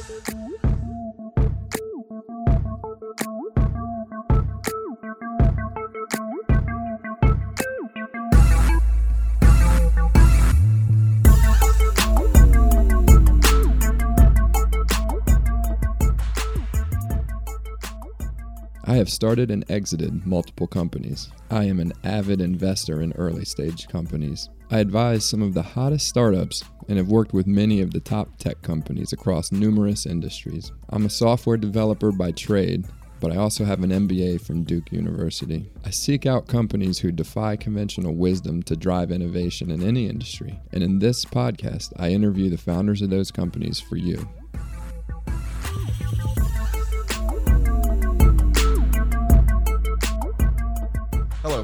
I have started and exited multiple companies. I am an avid investor in early stage companies. I advise some of the hottest startups and have worked with many of the top tech companies across numerous industries. I'm a software developer by trade, but I also have an MBA from Duke University. I seek out companies who defy conventional wisdom to drive innovation in any industry. And in this podcast, I interview the founders of those companies for you.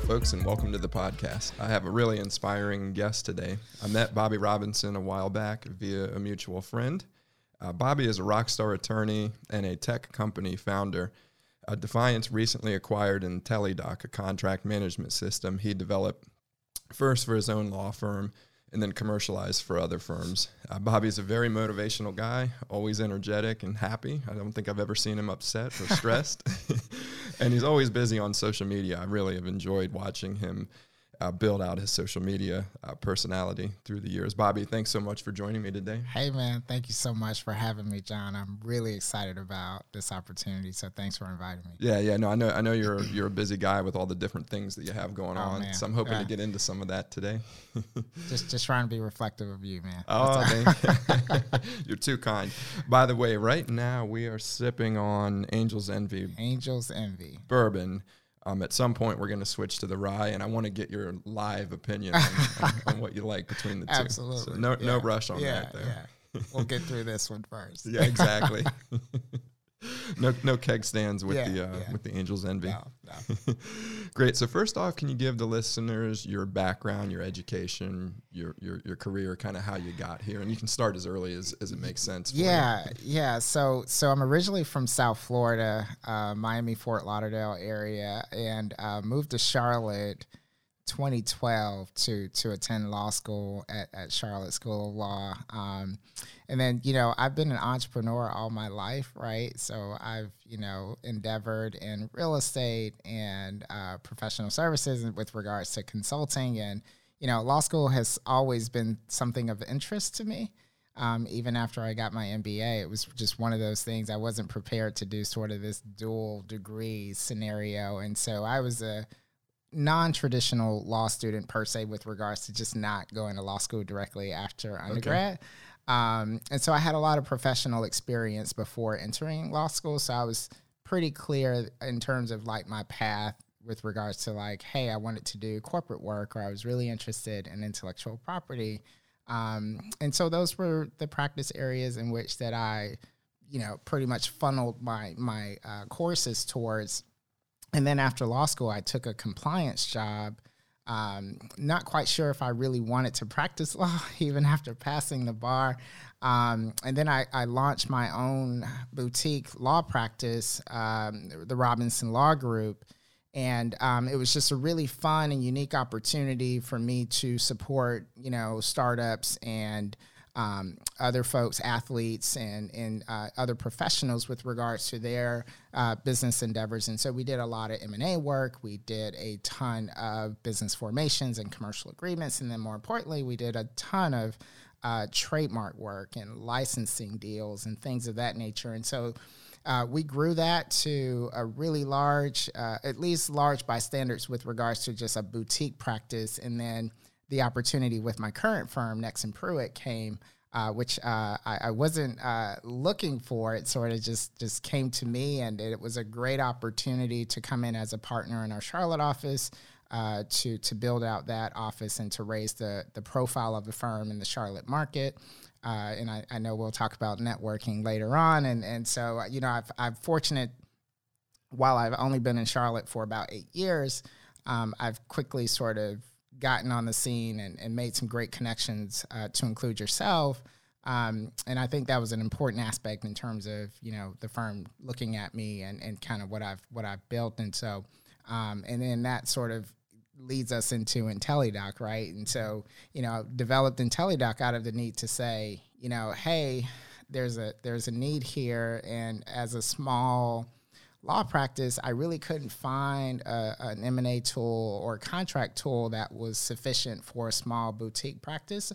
Folks, and welcome to the podcast. I have a really inspiring guest today. I met Bobby Robinson a while back via a mutual friend. Uh, Bobby is a rock star attorney and a tech company founder. Uh, Defiance recently acquired IntellyDoc, a contract management system he developed first for his own law firm and then commercialize for other firms. Uh, Bobby's a very motivational guy, always energetic and happy. I don't think I've ever seen him upset or stressed. and he's always busy on social media. I really have enjoyed watching him uh, build out his social media uh, personality through the years. Bobby, thanks so much for joining me today. Hey, man, thank you so much for having me, John. I'm really excited about this opportunity. So thanks for inviting me. Yeah, yeah, no, I know, I know you're you're a busy guy with all the different things that you have going oh, on. Man. So I'm hoping yeah. to get into some of that today. just just trying to be reflective of you, man. Oh, you're too kind. By the way, right now we are sipping on Angel's Envy. Angel's Envy bourbon. Um, at some point, we're going to switch to the rye, and I want to get your live opinion on, on, on, what you like between the two. Absolutely. So no, yeah. no rush on yeah, that. There. Yeah. We'll get through this one first. yeah, exactly. no, no keg stands with yeah, the uh, yeah. with the Angels Envy. No, no. Great. So first off, can you give the listeners your background, your education, your your, your career, kind of how you got here, and you can start as early as, as it makes sense. yeah, yeah. So so I'm originally from South Florida, uh, Miami, Fort Lauderdale area, and uh, moved to Charlotte. 2012 to to attend law school at, at Charlotte School of Law. Um, and then, you know, I've been an entrepreneur all my life, right? So I've, you know, endeavored in real estate and uh, professional services with regards to consulting. And, you know, law school has always been something of interest to me. Um, even after I got my MBA, it was just one of those things I wasn't prepared to do sort of this dual degree scenario. And so I was a non-traditional law student per se with regards to just not going to law school directly after undergrad. Okay. Um, and so I had a lot of professional experience before entering law school. So I was pretty clear in terms of like my path with regards to like, hey, I wanted to do corporate work or I was really interested in intellectual property. Um, and so those were the practice areas in which that I, you know, pretty much funneled my my uh, courses towards. And then after law school, I took a compliance job um, not quite sure if I really wanted to practice law even after passing the bar. Um, and then I, I, launched my own boutique law practice, um, the Robinson Law Group. And um, it was just a really fun and unique opportunity for me to support, you know, startups and um, other folks, athletes, and and uh, other professionals with regards to their uh, business endeavors. And so we did a lot of M and A work. We did a ton of business formations and commercial agreements, and then more importantly, we did a ton of uh, trademark work and licensing deals and things of that nature. And so. Uh, we grew that to a really large, uh, at least large by standards with regards to just a boutique practice. And then the opportunity with my current firm, Nexsen Pruet, came, uh, which uh, I, I, wasn't uh, looking for. It sort of just just came to me, and it was a great opportunity to come in as a partner in our Charlotte office. Uh, to to build out that office and to raise the the profile of the firm in the Charlotte market, uh, and I, I know we'll talk about networking later on, and and so you know I've I'm fortunate while I've only been in Charlotte for about eight years, um, I've quickly sort of gotten on the scene and, and made some great connections uh, to include yourself. Um, and I think that was an important aspect in terms of you know the firm looking at me and, and kind of what I've what I've built. And so, um, and then that sort of leads us into IntellyDoc, right? And so you know developed IntellyDoc out of the need to say you know hey there's a there's a need here, and as a small law practice, I really couldn't find a, an M&A tool or contract tool that was sufficient for a small boutique practice.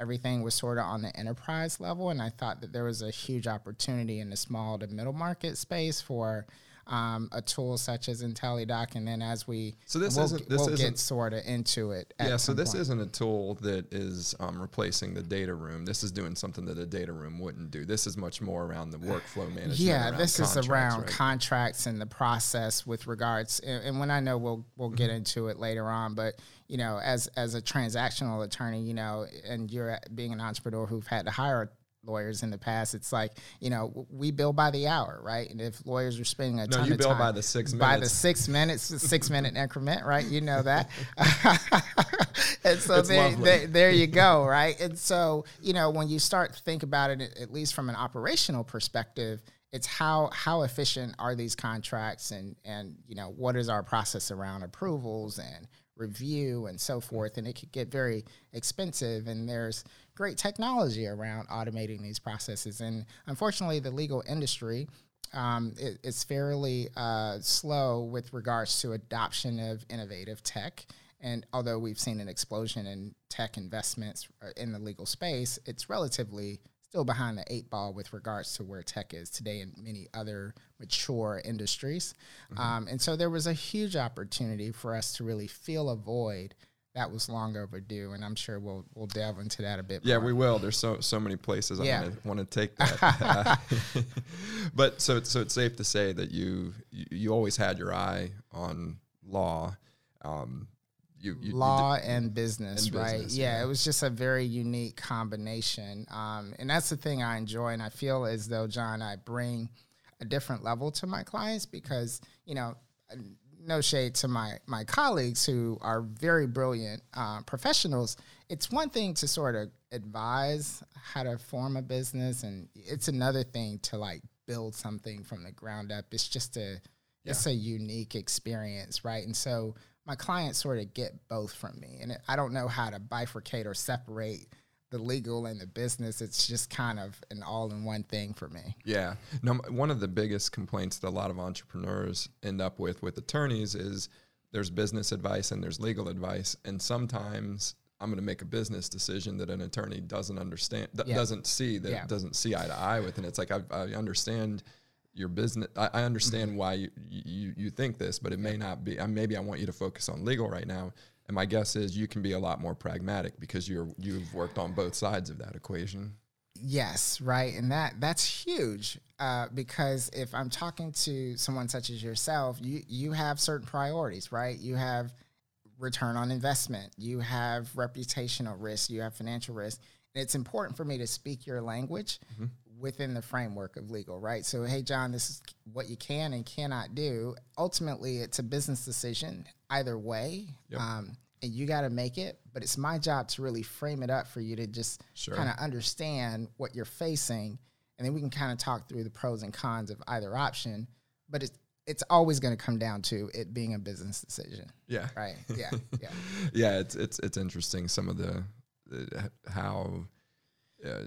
Everything was sort of on the enterprise level, and I thought that there was a huge opportunity in the small to middle market space for um, a tool such as IntellyDoc, and then as we So this we'll, isn't- this we'll isn't- get sort of into it. yeah, so this point. isn't a tool that is um, replacing the data room. This is doing something that a data room wouldn't do. This is much more around the workflow management. Yeah, this is around right? contracts and the process with regards, and, and when I know we'll we'll get Mm-hmm. into it later on, but you know, as as a transactional attorney, you know, and you're being an entrepreneur who've had to hire lawyers in the past, it's like you know we bill by the hour, right? And if lawyers are spending a No, ton you of bill time by the six by the six minutes, six minute increment, right? You know that. and so there, there you go, right? And so you know when you start to think about it, at least from an operational perspective, it's how how efficient are these contracts, and and you know what is our process around approvals and review and so forth, and it could get very expensive. And there's great technology around automating these processes, and unfortunately, the legal industry um, it, it's fairly uh, slow with regards to adoption of innovative tech. And although we've seen an explosion in tech investments uh, in the legal space, it's relatively still behind the eight ball with regards to where tech is today in many other mature industries. Um, and so there was a huge opportunity for us to really fill a void that was long overdue. And I'm sure we'll we'll delve into that a bit. Yeah, more. we will. There's so so many places Yeah. I want to take that. but so it's- so it's safe to say that you you, you always had your eye on law. Um, you, you you law and business, and right? business, yeah, yeah. it was just a very unique combination, um, and that's the thing I enjoy. And I feel as though John, I bring a different level to my clients because you know, no shade to my my colleagues who are very brilliant uh, professionals. It's one thing to sort of advise how to form a business, and it's another thing to like build something from the ground up. It's just a it's a unique experience, right? And so my clients sort of get both from me, and I don't know how to bifurcate or separate the legal and the business. It's just kind of an all-in-one thing for me. Yeah. No, one of the biggest complaints that a lot of entrepreneurs end up with with attorneys is there's business advice and there's legal advice, and sometimes I'm going to make a business decision that an attorney doesn't understand, th- Yeah. doesn't see, that Yeah. doesn't see eye to eye with, and it's like I, I understand your business. I, I understand mm-hmm. why you, you you think this, but it may not be. Maybe I want you to focus on legal right now. And my guess is you can be a lot more pragmatic because you're you've worked on both sides of that equation. Yes, right, and that that's huge uh, because if I'm talking to someone such as yourself, you you have certain priorities, right? You have return on investment, you have reputational risk, you have financial risk, and it's important for me to speak your language within the framework of legal, right? So, hey, John, this is what you can and cannot do. Ultimately, it's a business decision either way. Yep. Um, and you got to make it, but it's my job to really frame it up for you to just Sure. kind of understand what you're facing, and then we can kind of talk through the pros and cons of either option. But it's it's always going to come down to it being a business decision, Yeah. right? Yeah, yeah, yeah, it's it's it's interesting some of the, the how uh,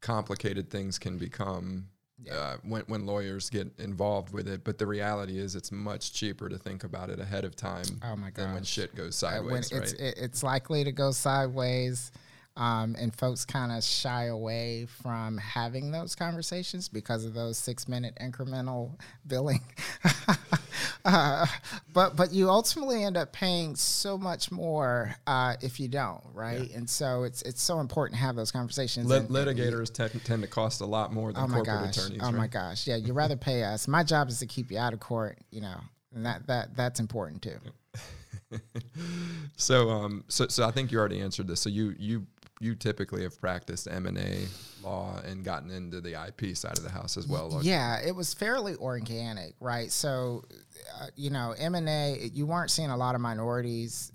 complicated things can become Yeah. uh, when when lawyers get involved with it. But the reality is, it's much cheaper to think about it ahead of time Oh my than when shit goes Uh, when sideways. it's right? it, it's likely to go sideways. Um, and folks kind of shy away from having those conversations because of those six minute incremental billing. uh, but but you ultimately end up paying so much more uh, if you don't, right? And so it's it's so important to have those conversations. Lit- and- and litigators te- tend to cost a lot more than Oh my corporate gosh! attorneys. oh my gosh! Yeah, you'd rather pay us. My job is to keep you out of court, you know, and that that that's important too. So um so so I think you already answered this. So you you you typically have practiced M and A law and gotten into the IP side of the house as well. Yeah, it was fairly organic, right? So, uh, you know, M and A, you weren't seeing a lot of minorities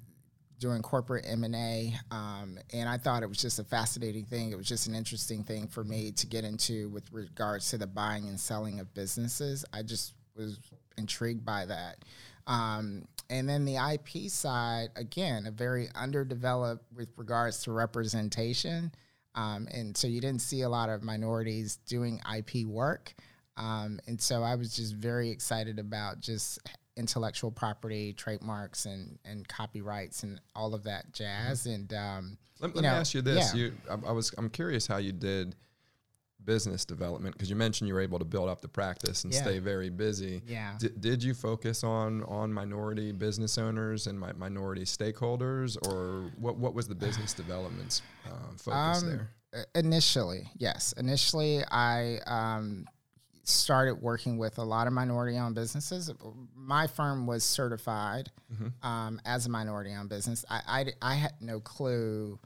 doing corporate M and A, um, and I thought it was just a fascinating thing. It was just an interesting thing for me to get into with regards to the buying and selling of businesses. I just was intrigued by that. Um, and then the IP side, again, a very underdeveloped with regards to representation. Um, and so you didn't see a lot of minorities doing IP work. Um, and so I was just very excited about just intellectual property, trademarks, and and copyrights, and all of that jazz. And um, Let, let me know, ask you this: yeah. you, I, I was, I'm curious how you did business development because you mentioned you were able to build up the practice and Yeah. stay very busy. Yeah. D- did you focus on on minority business owners and mi- minority stakeholders, or what? What was the business development's uh, focus Um, there? Initially, yes. Initially, I um, started working with a lot of minority owned businesses. My firm was certified um, as a minority owned business. I, I, I had no clue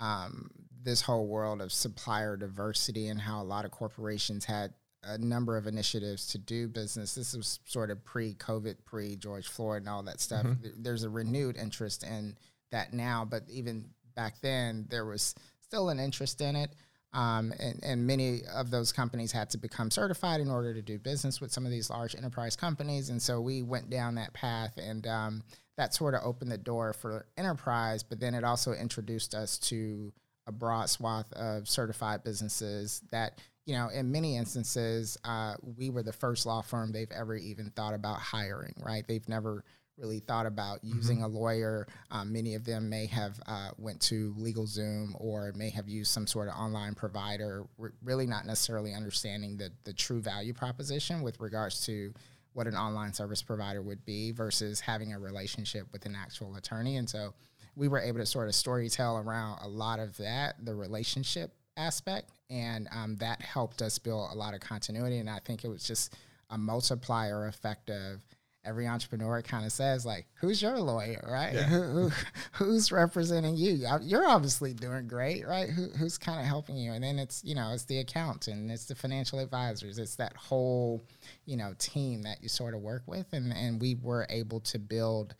um, this whole world of supplier diversity and how a lot of corporations had a number of initiatives to do business. This was sort of pre COVID, pre George Floyd, and all that stuff. Th- There's a renewed interest in that now, but even back then, there was still an interest in it. Um, and, and many of those companies had to become certified in order to do business with some of these large enterprise companies. And so we went down that path, and um, that sort of opened the door for enterprise, but then it also introduced us to a broad swath of certified businesses that, you know, in many instances, uh, we were the first law firm they've ever even thought about hiring, right? They've never really thought about using a lawyer. Um, many of them may have uh, went to LegalZoom or may have used some sort of online provider, re- really not necessarily understanding the, the true value proposition with regards to what an online service provider would be versus having a relationship with an actual attorney. And so we were able to sort of story tell around a lot of that, the relationship aspect, and um, that helped us build a lot of continuity. And I think it was just a multiplier effect of every entrepreneur kind of says like, "Who's your lawyer, right? Who, who, who's representing you? You're obviously doing great, right? Who, who's kind of helping you?" And then it's you know it's the accountant, it's the financial advisors, it's that whole you know team that you sort of work with, and and we were able to build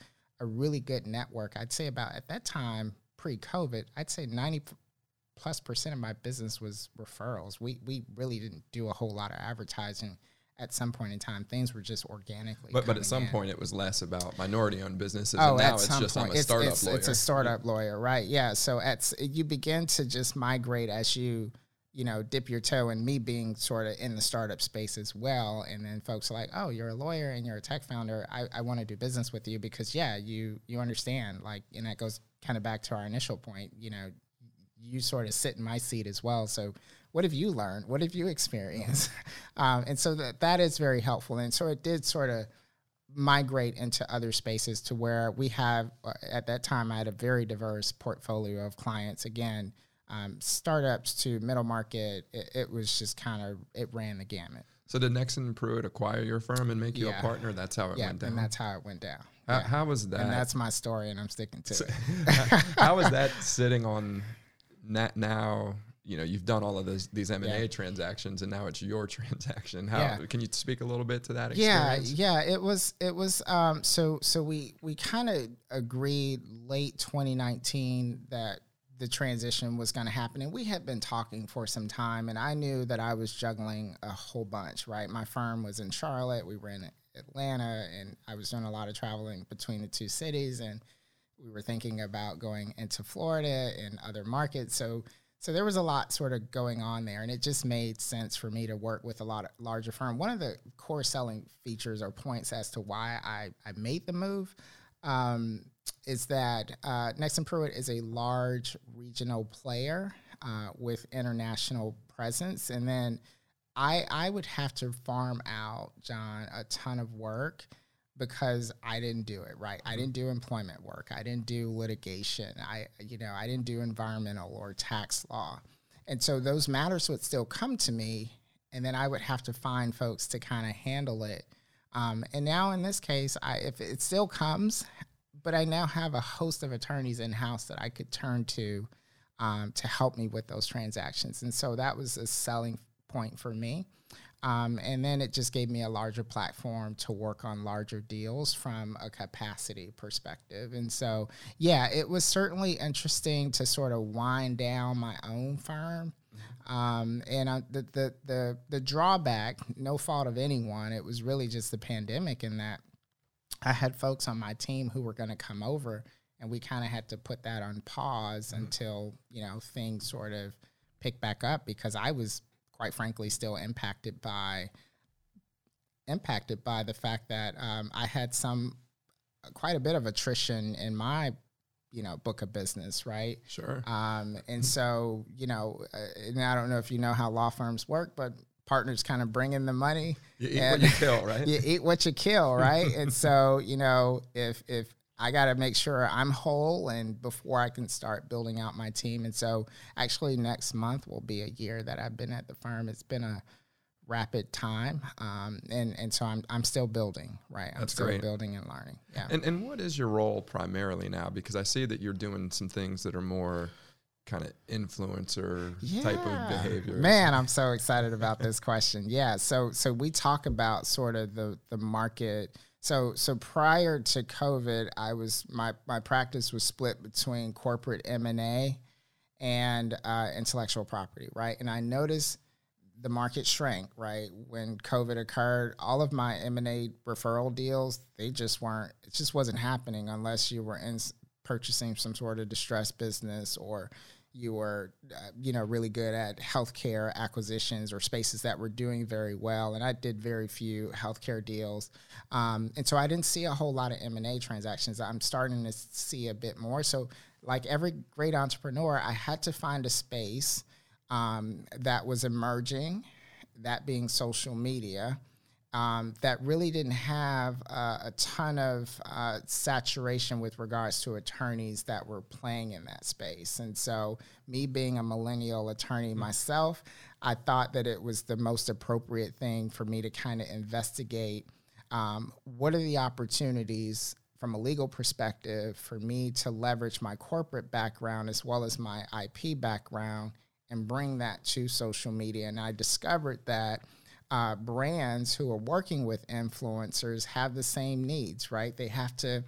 a really good network. I'd say about at that time pre-COVID, I'd say ninety plus percent of my business was referrals. We we really didn't do a whole lot of advertising at some point in time. Things were just organically. But but at some in. point, it was less about minority owned businesses, Oh, and now it's just point, I'm a startup it's, lawyer. It's a startup lawyer, right? Yeah. So at you begin to just migrate as you you know dip your toe, in me being sort of in the startup space as well, and then folks are like, oh, you're a lawyer and you're a tech founder. I, I want to do business with you because yeah, you you understand like, and that goes kind of back to our initial point. You know, you sort of sit in my seat as well. So what have you learned? What have you experienced? um, and so that that is very helpful. And so it did sort of migrate into other spaces to where we have uh, at that time I had a very diverse portfolio of clients. Again, um, startups to middle market. It, it was just kind of it ran the gamut. So did Nexsen Pruet acquire your firm and make you Yeah. a partner? That's how it Yeah, went down. and that's how it went down. how, Yeah. how was that? and that's my story, and I'm sticking to it. how was that sitting on that now? You know, you've done all of those, these M and A Yeah. transactions, and now it's your transaction. How Yeah. can you speak a little bit to that yeah experience? yeah it was it was um so so we we kind of agreed late 2019 that the transition was going to happen and we had been talking for some time and i knew that i was juggling a whole bunch right my firm was in charlotte we were in atlanta and i was doing a lot of traveling between the two cities and we were thinking about going into florida and other markets so so there was a lot sort of going on there, and it just made sense for me to work with a lot of larger firm. One of the core selling features or points as to why I, I made the move um, is that uh, Nexsen Pruet is a large regional player uh, with international presence, and then I I would have to farm out John a ton of work because I didn't do it right. I didn't do employment work. I didn't do litigation. I you know, I didn't do environmental or tax law. And so those matters would still come to me and then I would have to find folks to kind of handle it. Um, and now in this case, I if it still comes, but I now have a host of attorneys in house that I could turn to um, to help me with those transactions. And so that was a selling point for me. Um, and then it just gave me a larger platform to work on larger deals from a capacity perspective. And so, yeah, it was certainly interesting to sort of wind down my own firm. Um, and uh, the, the the the drawback, no fault of anyone, it was really just the pandemic in that I had folks on my team who were going to come over, and we kind of had to put that on pause until you know things sort of pick back up because I was quite frankly still impacted by impacted by the fact that um, I had some quite a bit of attrition in my you know book of business right? Sure. um, and so you know uh, and i don't know if you know how law firms work but partners kind of bring in the money You eat what you kill, right? you eat what you kill, right? and so, you know, if if I got to make sure I'm whole and before I can start building out my team. And so, actually, next month will be a year that I've been at the firm. It's been a rapid time, um, and and so I'm I'm still building, right? I'm That's still great. building and learning. Yeah. And and what is your role primarily now? Because I see that you're doing some things that are more kind of influencer type of behavior. Man, I'm so excited about this question. Yeah, so so we talk about sort of the the market. So so prior to COVID, I was my my practice was split between corporate M and A and uh, intellectual property, right? And I noticed the market shrank, right? When COVID occurred, all of my M and A referral deals they just weren't. It just wasn't happening unless you were in purchasing some sort of distressed business or you were uh, you know really good at healthcare acquisitions or spaces that were doing very well and i did very few healthcare deals. Um, and so i didn't see a whole lot of m&a transactions. I'm starting to see a bit more. So like every great entrepreneur i had to find a space um, that was emerging that being social media um, that really didn't have uh, a ton of uh, saturation with regards to attorneys that were playing in that space. And so, me being a millennial attorney myself, I thought that it was the most appropriate thing for me to kind of investigate um, what are the opportunities from a legal perspective for me to leverage my corporate background as well as my IP background and bring that to social media. And I discovered that uh, brands who are working with influencers have the same needs, right? They have to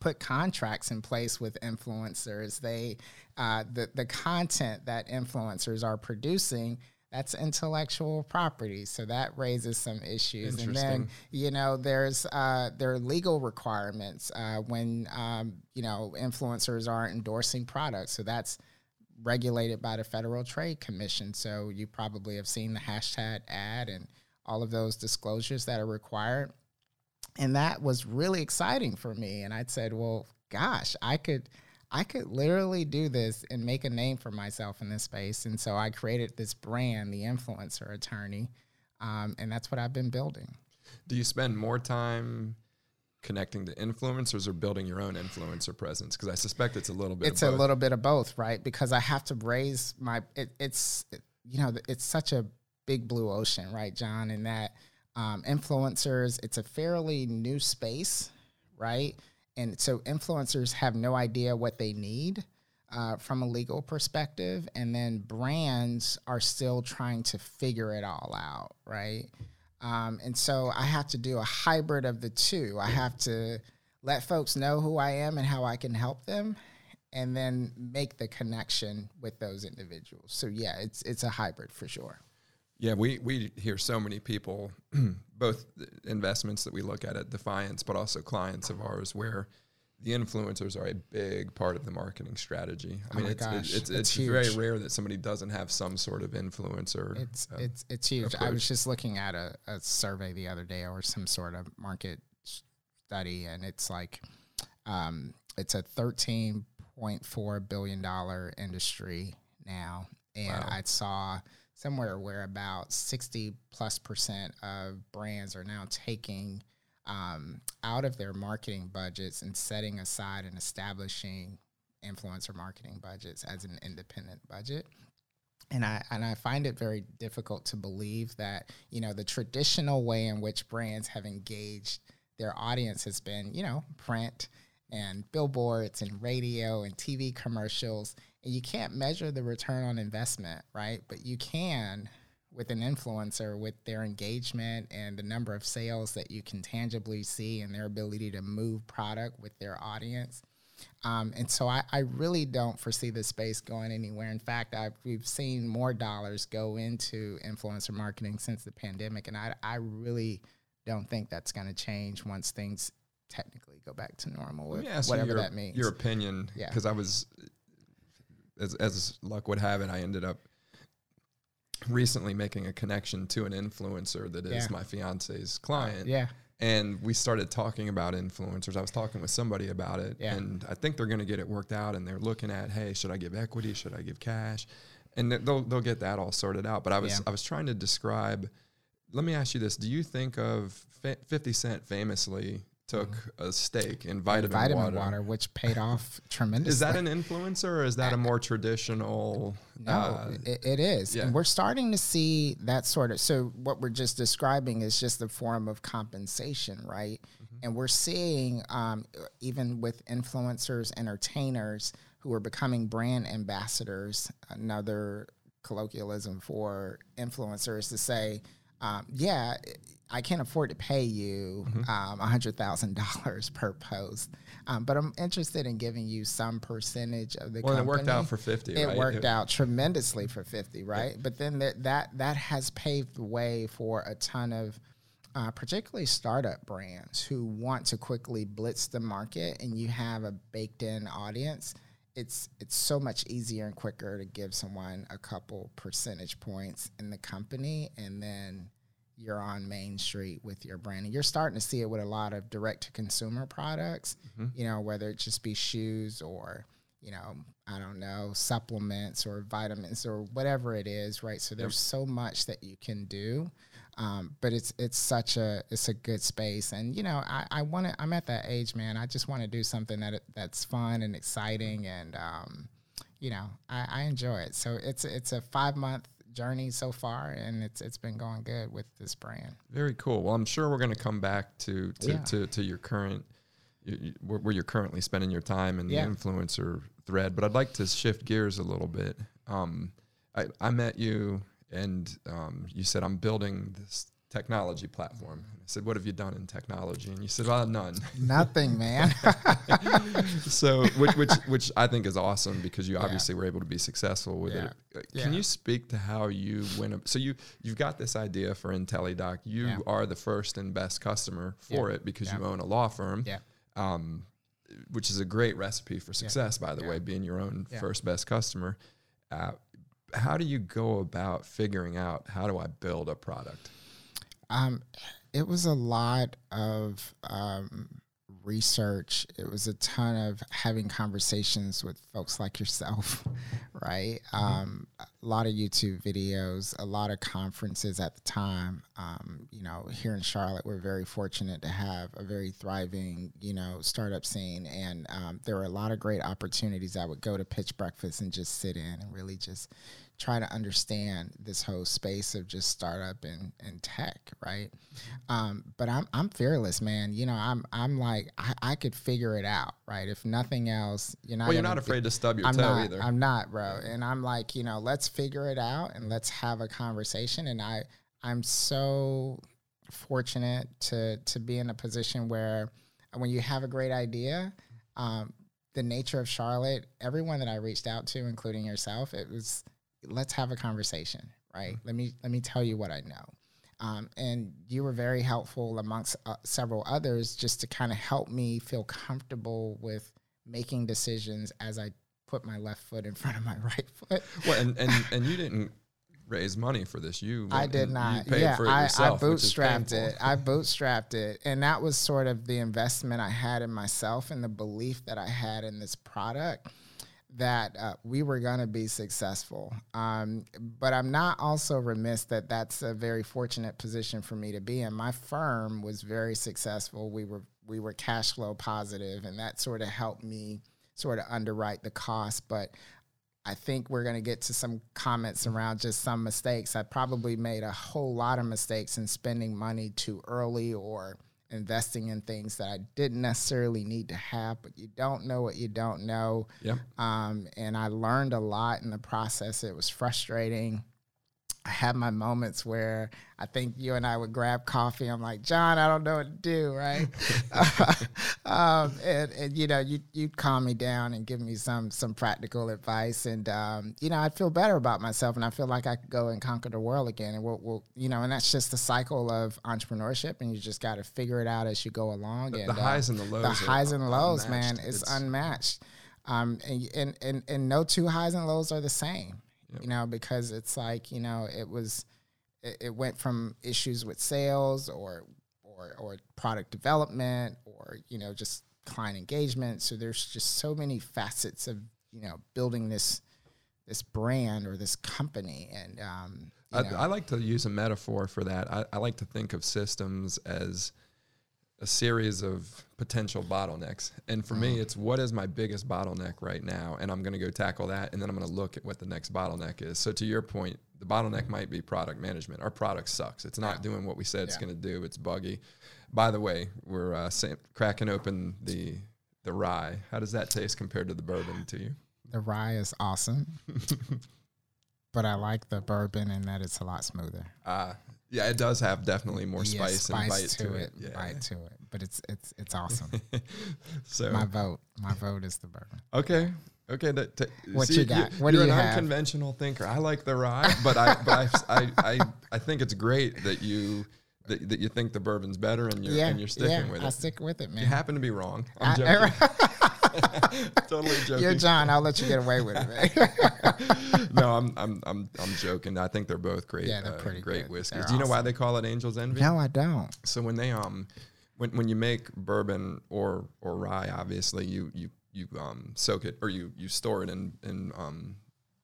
put contracts in place with influencers. They uh, the the content that influencers are producing that's intellectual property, so that raises some issues. And then you know there's uh, there are legal requirements uh, when um, you know influencers are endorsing products, so that's regulated by the Federal Trade Commission. So you probably have seen the hashtag ad and all of those disclosures that are required. And that was really exciting for me. And I said, well, gosh, I could I could literally do this and make a name for myself in this space. And so I created this brand, the influencer attorney. Um, and that's what I've been building. Do you spend more time connecting to influencers or building your own influencer presence? Because I suspect it's a little bit. it's a little bit of both, right? Because I have to raise my. It, it's you know it's such a big blue ocean, right, John? In that um, influencers, it's a fairly new space, right? And so influencers have no idea what they need uh, from a legal perspective, and then brands are still trying to figure it all out, right? Um, and so I have to do a hybrid of the two. I have to let folks know who I am and how I can help them, and then make the connection with those individuals. So yeah, it's it's a hybrid for sure. Yeah, we, we hear so many people, both investments that we look at at Defiance, but also clients of ours, where the influencers are a big part of the marketing strategy. I Oh mean, it's, it's, it's, it's very rare that somebody doesn't have some sort of influencer. It's uh, it's it's huge. I was just looking at a, a survey the other day or some sort of market study, and it's like um, it's a thirteen point four billion dollar industry now, and Wow. I saw somewhere where about sixty plus percent of brands are now taking um, out of their marketing budgets and setting aside and establishing influencer marketing budgets as an independent budget. And I and I find it very difficult to believe that you know the traditional way in which brands have engaged their audience has been you know print and billboards and radio and TV commercials. And you can't measure the return on investment right? But you can with an influencer with their engagement and the number of sales that you can tangibly see and their ability to move product with their audience um, and so I, I really don't foresee this space going anywhere. In fact, I've, we've seen more dollars go into influencer marketing since the pandemic, and I, I really don't think that's going to change once things technically go back to normal, with me ask whatever your, that means. your opinion, Yeah. because I was, as, as luck would have it, I ended up recently making a connection to an influencer that is Yeah. my fiance's client. Yeah. And we started talking about influencers. I was talking with somebody about it, Yeah. and I think they're going to get it worked out. And they're looking at, hey, should I give equity? Should I give cash? And they'll they'll get that all sorted out. But I was Yeah. I was trying to describe. Let me ask you this: Do you think of Fifty Cent famously took a stake in vitamin, Mm-hmm. vitamin water? water. which paid off tremendously. Is that an influencer or is that a more traditional? No, uh, it, it is. yeah. And we're starting to see that sort of. So, what we're just describing is just the form of compensation, right? Mm-hmm. And we're seeing, um, even with influencers, entertainers who are becoming brand ambassadors, another colloquialism for influencers to say, um, yeah, I can't afford to pay you Mm-hmm. um, $100,000 per post, um, but I'm interested in giving you some percentage of the well, and it worked out for fifty. it right? worked out tremendously for 50 right but then that that that has paved the way for a ton of uh, particularly startup brands who want to quickly blitz the market and you have a baked in audience it's it's so much easier and quicker to give someone a couple percentage points in the company and then you're on Main Street with your brand. And you're starting to see it with a lot of direct to consumer products, mm-hmm. you know, whether it just be shoes or, you know, I don't know, supplements or vitamins or whatever it is, right? So there's so much that you can do. Um, but it's it's such a it's a good space, and you know I, I want to I'm at that age, man. I just want to do something that that's fun and exciting, and um, you know I, I enjoy it. So it's it's a five month journey so far, and it's it's been going good with this brand. Very cool. Well, I'm sure we're going to come back to to, Yeah. to, to your current you- you- where, where you're currently spending your time in Yeah. the influencer thread, but I'd like to shift gears a little bit. Um, I, I met you and um, you said I'm building this technology platform. I said, "What have you done in technology?" And you said, "Well, none." Nothing, man. so which, which which I think is awesome because you obviously were able to be successful with Yeah. it. Uh, Can Yeah. you speak to how you went? ab- So you you've got this idea for IntellyDoc. You Yeah. are the first and best customer for Yeah. it because Yeah. you own a law firm. yeah, Um, which is a great recipe for success, by the Yeah. way, being your own Yeah. first best customer. Uh, how do you go about figuring out how do I build a product? Um, it was a lot of um, research. It was a ton of having conversations with folks like yourself, right? Um, a lot of YouTube videos, a lot of conferences at the time. Um, you know, here in Charlotte, we're very fortunate to have a very thriving, you know, startup scene, and um, there were a lot of great opportunities. I would go to pitch breakfast and just sit in and really just try to understand this whole space of just startup and, and tech, right? Um, but I'm I'm fearless, man. You know, I'm I'm like I, I could figure it out, right? If nothing else, you're not. Well, you're not afraid to stub your I'm toe not. either. I'm not, bro. And I'm like, you know, let's figure it out and let's have a conversation. And I I'm so fortunate to to be in a position where when you have a great idea, um, the nature of Charlotte, everyone that I reached out to, including yourself, it was let's have a conversation, right? Let me let me tell you what I know. Um, and you were very helpful amongst uh, several others just to kind of help me feel comfortable with making decisions as I put my left foot in front of my right foot. Well, and, and, and you didn't raise money for this. You I did not. Yeah, for it I, I yourself, is bootstrapped it. I bootstrapped it, and that was sort of the investment I had in myself and the belief that I had in this product that uh, we were going to be successful. Um, but I'm not also remiss that that's a very fortunate position for me to be in. My firm was very successful. We were we were cash flow positive, and that sort of helped me sort of underwrite the cost. But I think we're going to get to some comments around just some mistakes. I probably made a whole lot of mistakes in spending money too early or investing in things that I didn't necessarily need to have, but you don't know what you don't know. Yep. Um, and I learned a lot in the process. It was frustrating. I had my moments where I think you and I would grab coffee. I'm like, John, I don't know what to do, right? um, and, and you know, you you'd calm me down and give me some some practical advice, and um, you know, I'd feel better about myself, and I feel like I could go and conquer the world again. And we'll, we'll you know, and that's just the cycle of entrepreneurship, and you just got to figure it out as you go along. The, and the highs and the lows. the highs and lows, man, unmatched. is It's- unmatched. Um, and, and and and no two highs and lows are the same. Yep. you know, because it's like you know it was it, it went from issues with sales or or or product development or you know just client engagement. So there's just so many facets of you know building this this brand or this company and um, I, I like to use a metaphor for that. I, I like to think of systems as a series of potential bottlenecks. And for Mm. me, it's what is my biggest bottleneck right now? And I'm going to go tackle that. And then I'm going to look at what the next bottleneck is. So, to your point, the bottleneck might be product management. Our product sucks. It's not doing what we said it's going to do, it's buggy. By the way, we're uh, cracking open the, the rye. How does that taste compared to the bourbon to you? the rye is awesome, but I like the bourbon and that it's a lot smoother. Uh, yeah, it does have definitely more Yeah, spice, and bite to, it. Yeah. bite to it. But it's it's it's awesome. so my vote, my vote is the bourbon. Okay. Okay. That, t- What see, you got? What do you're you an have? unconventional thinker. I like the rye, but I but I, I, I, I think it's great that you that, that you think the bourbon's better and you're yeah, and you're sticking yeah, with I it. stick with it, man. You happen to be wrong. I'm I- joking. totally joking. You're John. I'll let you get away with it. No, I'm I'm I'm I'm joking. I think they're both great. Yeah, they're uh, pretty great good. whiskeys. They're Do you know why they call it Angel's Envy? no, I don't. So when they um when when you make bourbon or or rye, obviously you you you um soak it or you you store it in in um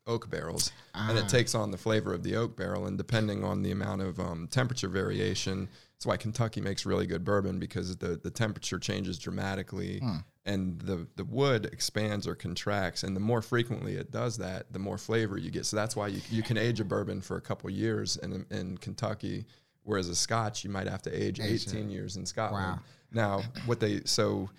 oak barrels and Ah. it takes on the flavor of the oak barrel and depending on the amount of um, temperature variation that's why kentucky makes really good bourbon because the, the temperature changes dramatically Hmm. And the, the wood expands or contracts and the more frequently it does that the more flavor you get so that's why you, you can age a bourbon for a couple years in, in kentucky whereas a scotch you might have to age Age 18 years in scotland Wow. now what they so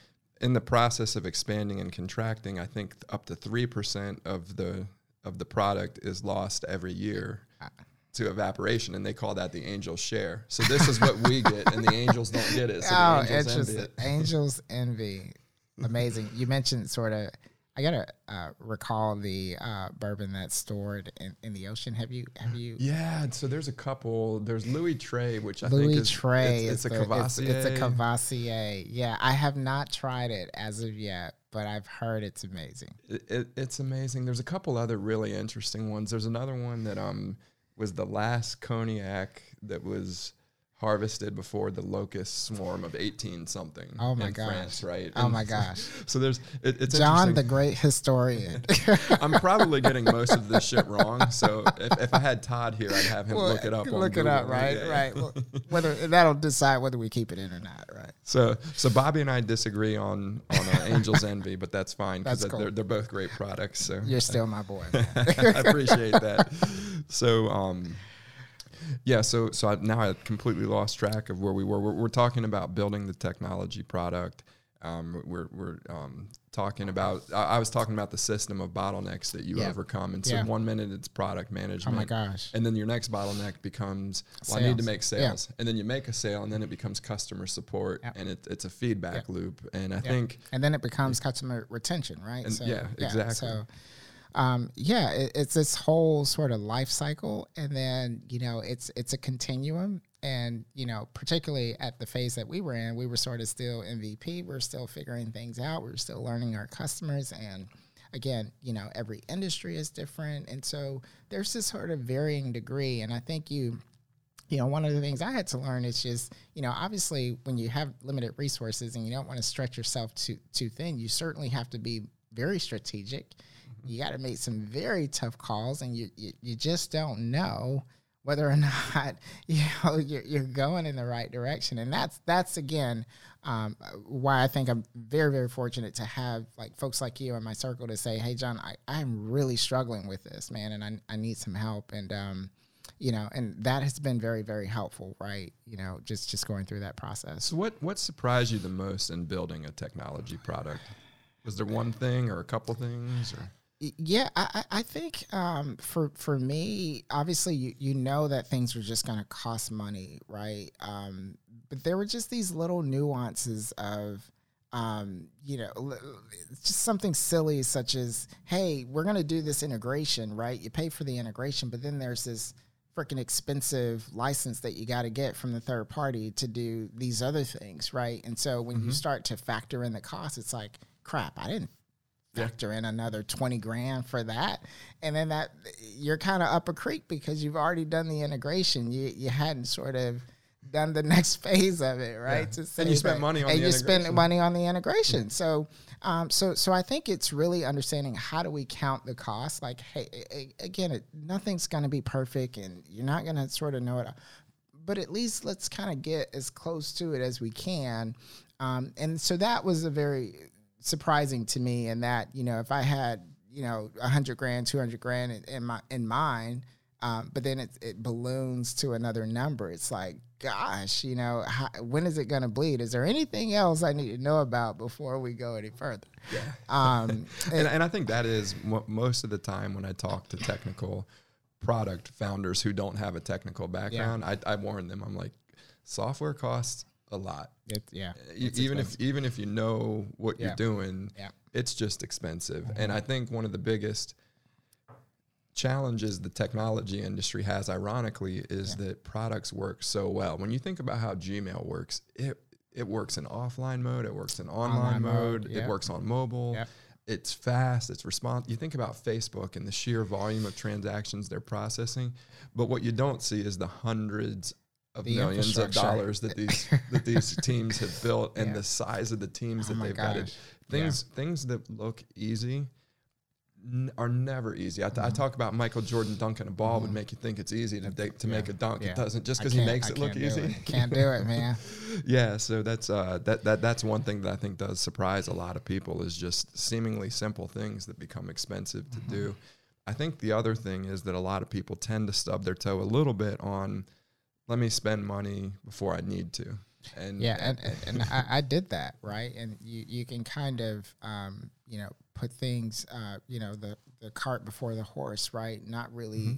in the process of expanding and contracting i think up to 3% of the of the product is lost every year ah. to evaporation and they call that the angel's share so this is what we get and the angels don't get it so oh, the angels envy it. Angels envy. Amazing. You mentioned sort of. I gotta uh, recall the uh, bourbon that's stored in, in the ocean. Have you have you yeah so there's a couple there's louis trey which i Louis think is Trey? it's, it's is a cavassier It's, it's a Cavassier. Yeah, I have not tried it as of yet, but I've heard it's amazing. it, it, it's amazing. There's a couple other really interesting ones. There's another one that um was the last cognac that was harvested before the locust swarm of 18 something. Oh my in gosh. France, right? Oh And my gosh. So there's it, it's John, the great historian. I'm probably getting most of this shit wrong. So if, if I had Todd here, I'd have him Well, look it up. on Look it up, right? Yeah. Right. Well, whether that'll decide whether we keep it in or not, right? So so Bobby and I disagree on on uh, Angel's Envy, but that's fine because cool. they're they're both great products. So You're still my boy. man. I appreciate that. So, um, yeah, so so I, now I completely lost track of where we were. We're, we're talking about building the technology product. Um, we're we're um, talking about. I, I was talking about the system of bottlenecks that you Yeah. overcome. And so Yeah. one minute it's product management. oh my gosh. And then your next bottleneck becomes, well, I need to Sales. make Yeah. sales. And then you make a sale, and then it becomes customer support, Yeah. and it, it's a feedback loop. And I Yeah. think and then it becomes customer retention, right? And- yeah, exactly. So, um, yeah, it, it's this whole sort of life cycle, and then you know, it's it's a continuum, and you know, particularly at the phase that we were in, we were sort of still MVP. We are still figuring things out. We are still learning our customers, and again, you know, every industry is different, and so there's this sort of varying degree, and I think you you know, one of the things I had to learn is just, you know, obviously when you have limited resources and you don't want to stretch yourself too too thin, you certainly have to be very strategic. You got to make some very tough calls, and you, you you just don't know whether or not you know you're, you're going in the right direction. And that's that's again um, why I think I'm very very fortunate to have like folks like you in my circle to say, hey John, I I'm really struggling with this man, and I I need some help. And um, you know, and that has been very, very helpful, right? You know, just just going through that process. So what what surprised you the most in building a technology product? Was there one thing or a couple things? Or? Yeah, I, I think um, for for me, obviously, you you know that things were just going to cost money, right? Um, but there were just these little nuances of, um, you know, just something silly such as, hey, we're going to do this integration, right? You pay for the integration, but then there's this freaking expensive license that you got to get from the third party to do these other things, right? And so when you start to factor in the cost, it's like, crap, I didn't factor in another 20 grand for that and then that you're kind of up a creek because you've already done the integration you you hadn't sort of done the next phase of it right Yeah. And you spent money on and the you spent money on the integration so um, so so I think it's really understanding how do we count the cost. Like, hey, again, it, nothing's going to be perfect, and you're not going to sort of know it. But at least let's kind of get as close to it as we can. Um, and so that was a very surprising to me. And that you know, if I had you know a hundred grand, two hundred grand in, in my in mine. Um, but then it, it balloons to another number. It's like, gosh, you know, how, when is it going to bleed? Is there anything else I need to know about before we go any further? Yeah. Um, and, and I think that is mo- most of the time when I talk to technical product founders who don't have a technical background, I, I warn them. I'm like, software costs a lot. it, yeah, uh, E- even if even if you know what Yeah. you're doing, Yeah. it's just expensive. And uh-huh. I think one of the biggest challenges the technology industry has, ironically, is that products work so well. When you think about how Gmail works, it it works in offline mode, it works in online, Online mode, mode, yeah. it works on mobile. It's fast, it's response. You think about Facebook and the sheer volume of transactions they're processing, but what you don't see is the hundreds of The millions of dollars that these that these teams have built and Yeah. the size of the teams Oh that they've vetted. gosh. Things things that look easy n- are never easy. I, t- Mm-hmm. I talk about Michael Jordan dunking a ball would make you think it's easy to to make a dunk. yeah. It doesn't just because he makes I it look easy. it. Can't do it, man. yeah, so that's uh, that that that's one thing that I think does surprise a lot of people is just seemingly simple things that become expensive to do. Mm-hmm. I think the other thing is that a lot of people tend to stub their toe a little bit on let me spend money before I need to. And Yeah, and, and, and I, I did that, right? And you, you can kind of, um, you know, put things, uh, you know, the, the cart before the horse, right? Not really Mm-hmm.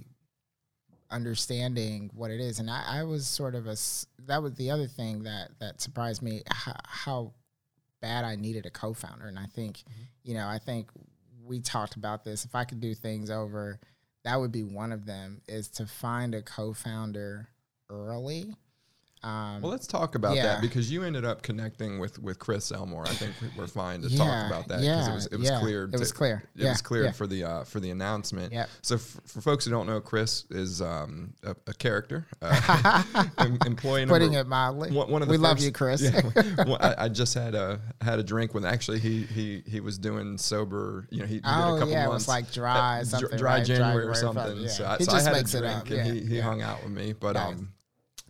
understanding what it is. And I, I was sort of a that was the other thing that, that surprised me, how, how bad I needed a co-founder. And I think, Mm-hmm. you know, I think we talked about this. If I could do things over, that would be one of them is to find a co-founder early. Um, Well, let's talk about Yeah. that because you ended up connecting with with Chris Elmore. I think we're fine to Yeah, talk about that because yeah, it was it was clear. It was clear. It was clear for the uh, for the announcement. Yep. So f- for folks who don't know, Chris is um, a, a character, uh, em- employee number. Putting it mildly. one, one of the we love you, Chris. Well, I, I just had a had a drink when actually he he he was doing sober. You know, he, did Oh, a couple yeah, it months. was like dry uh, something, dry right? Dry January or something. yeah. So, I, He so just I had makes a it drink and he, he hung out with me. But um,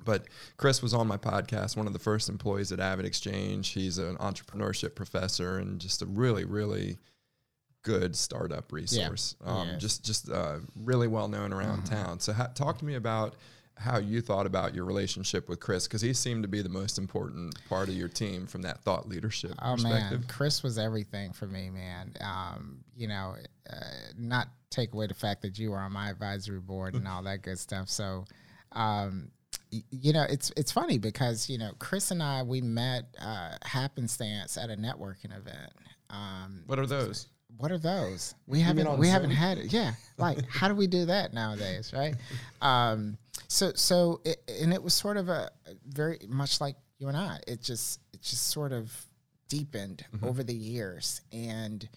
but Chris was on my podcast, one of the first employees at AvidXchange. He's an entrepreneurship professor and just a really, really good startup resource. Um, Yeah. Just just uh, really well known around Mm-hmm. town. So ha- talk to me about how you thought about your relationship with Chris because he seemed to be the most important part of your team from that thought leadership Oh perspective. man, Chris was everything for me, man. Um, you know, uh, not take away the fact that you were on my advisory board and all that good stuff. So, um, you know, it's it's funny because you know Chris and I we met uh, happenstance at a networking event. Um, What are those? what are those? We mean haven't on we haven't had it. Yeah, like how do we do that nowadays, right? Um, so so it, and it was sort of a very much like you and I. It just it just sort of deepened over the years and.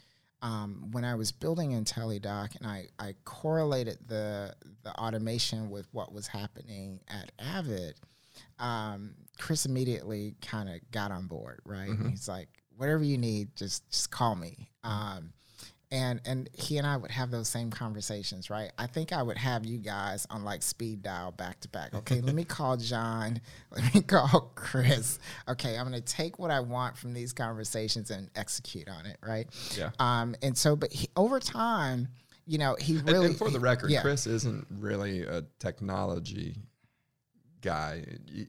Um, when I was building IntellyDoc and I, I correlated the the automation with what was happening at Avid, um, Chris immediately kind of got on board, right? Mm-hmm. He's like, whatever you need, just just call me. Um, and and he and I would have those same conversations, right? I think I would have you guys on like speed dial back to back. Okay, let me call John. Let me call Chris. Okay, I'm gonna take what I want from these conversations and execute on it, right? Yeah. Um, and so, but he, over time, you know, he really and, for the record, yeah. Chris isn't really a technology guy.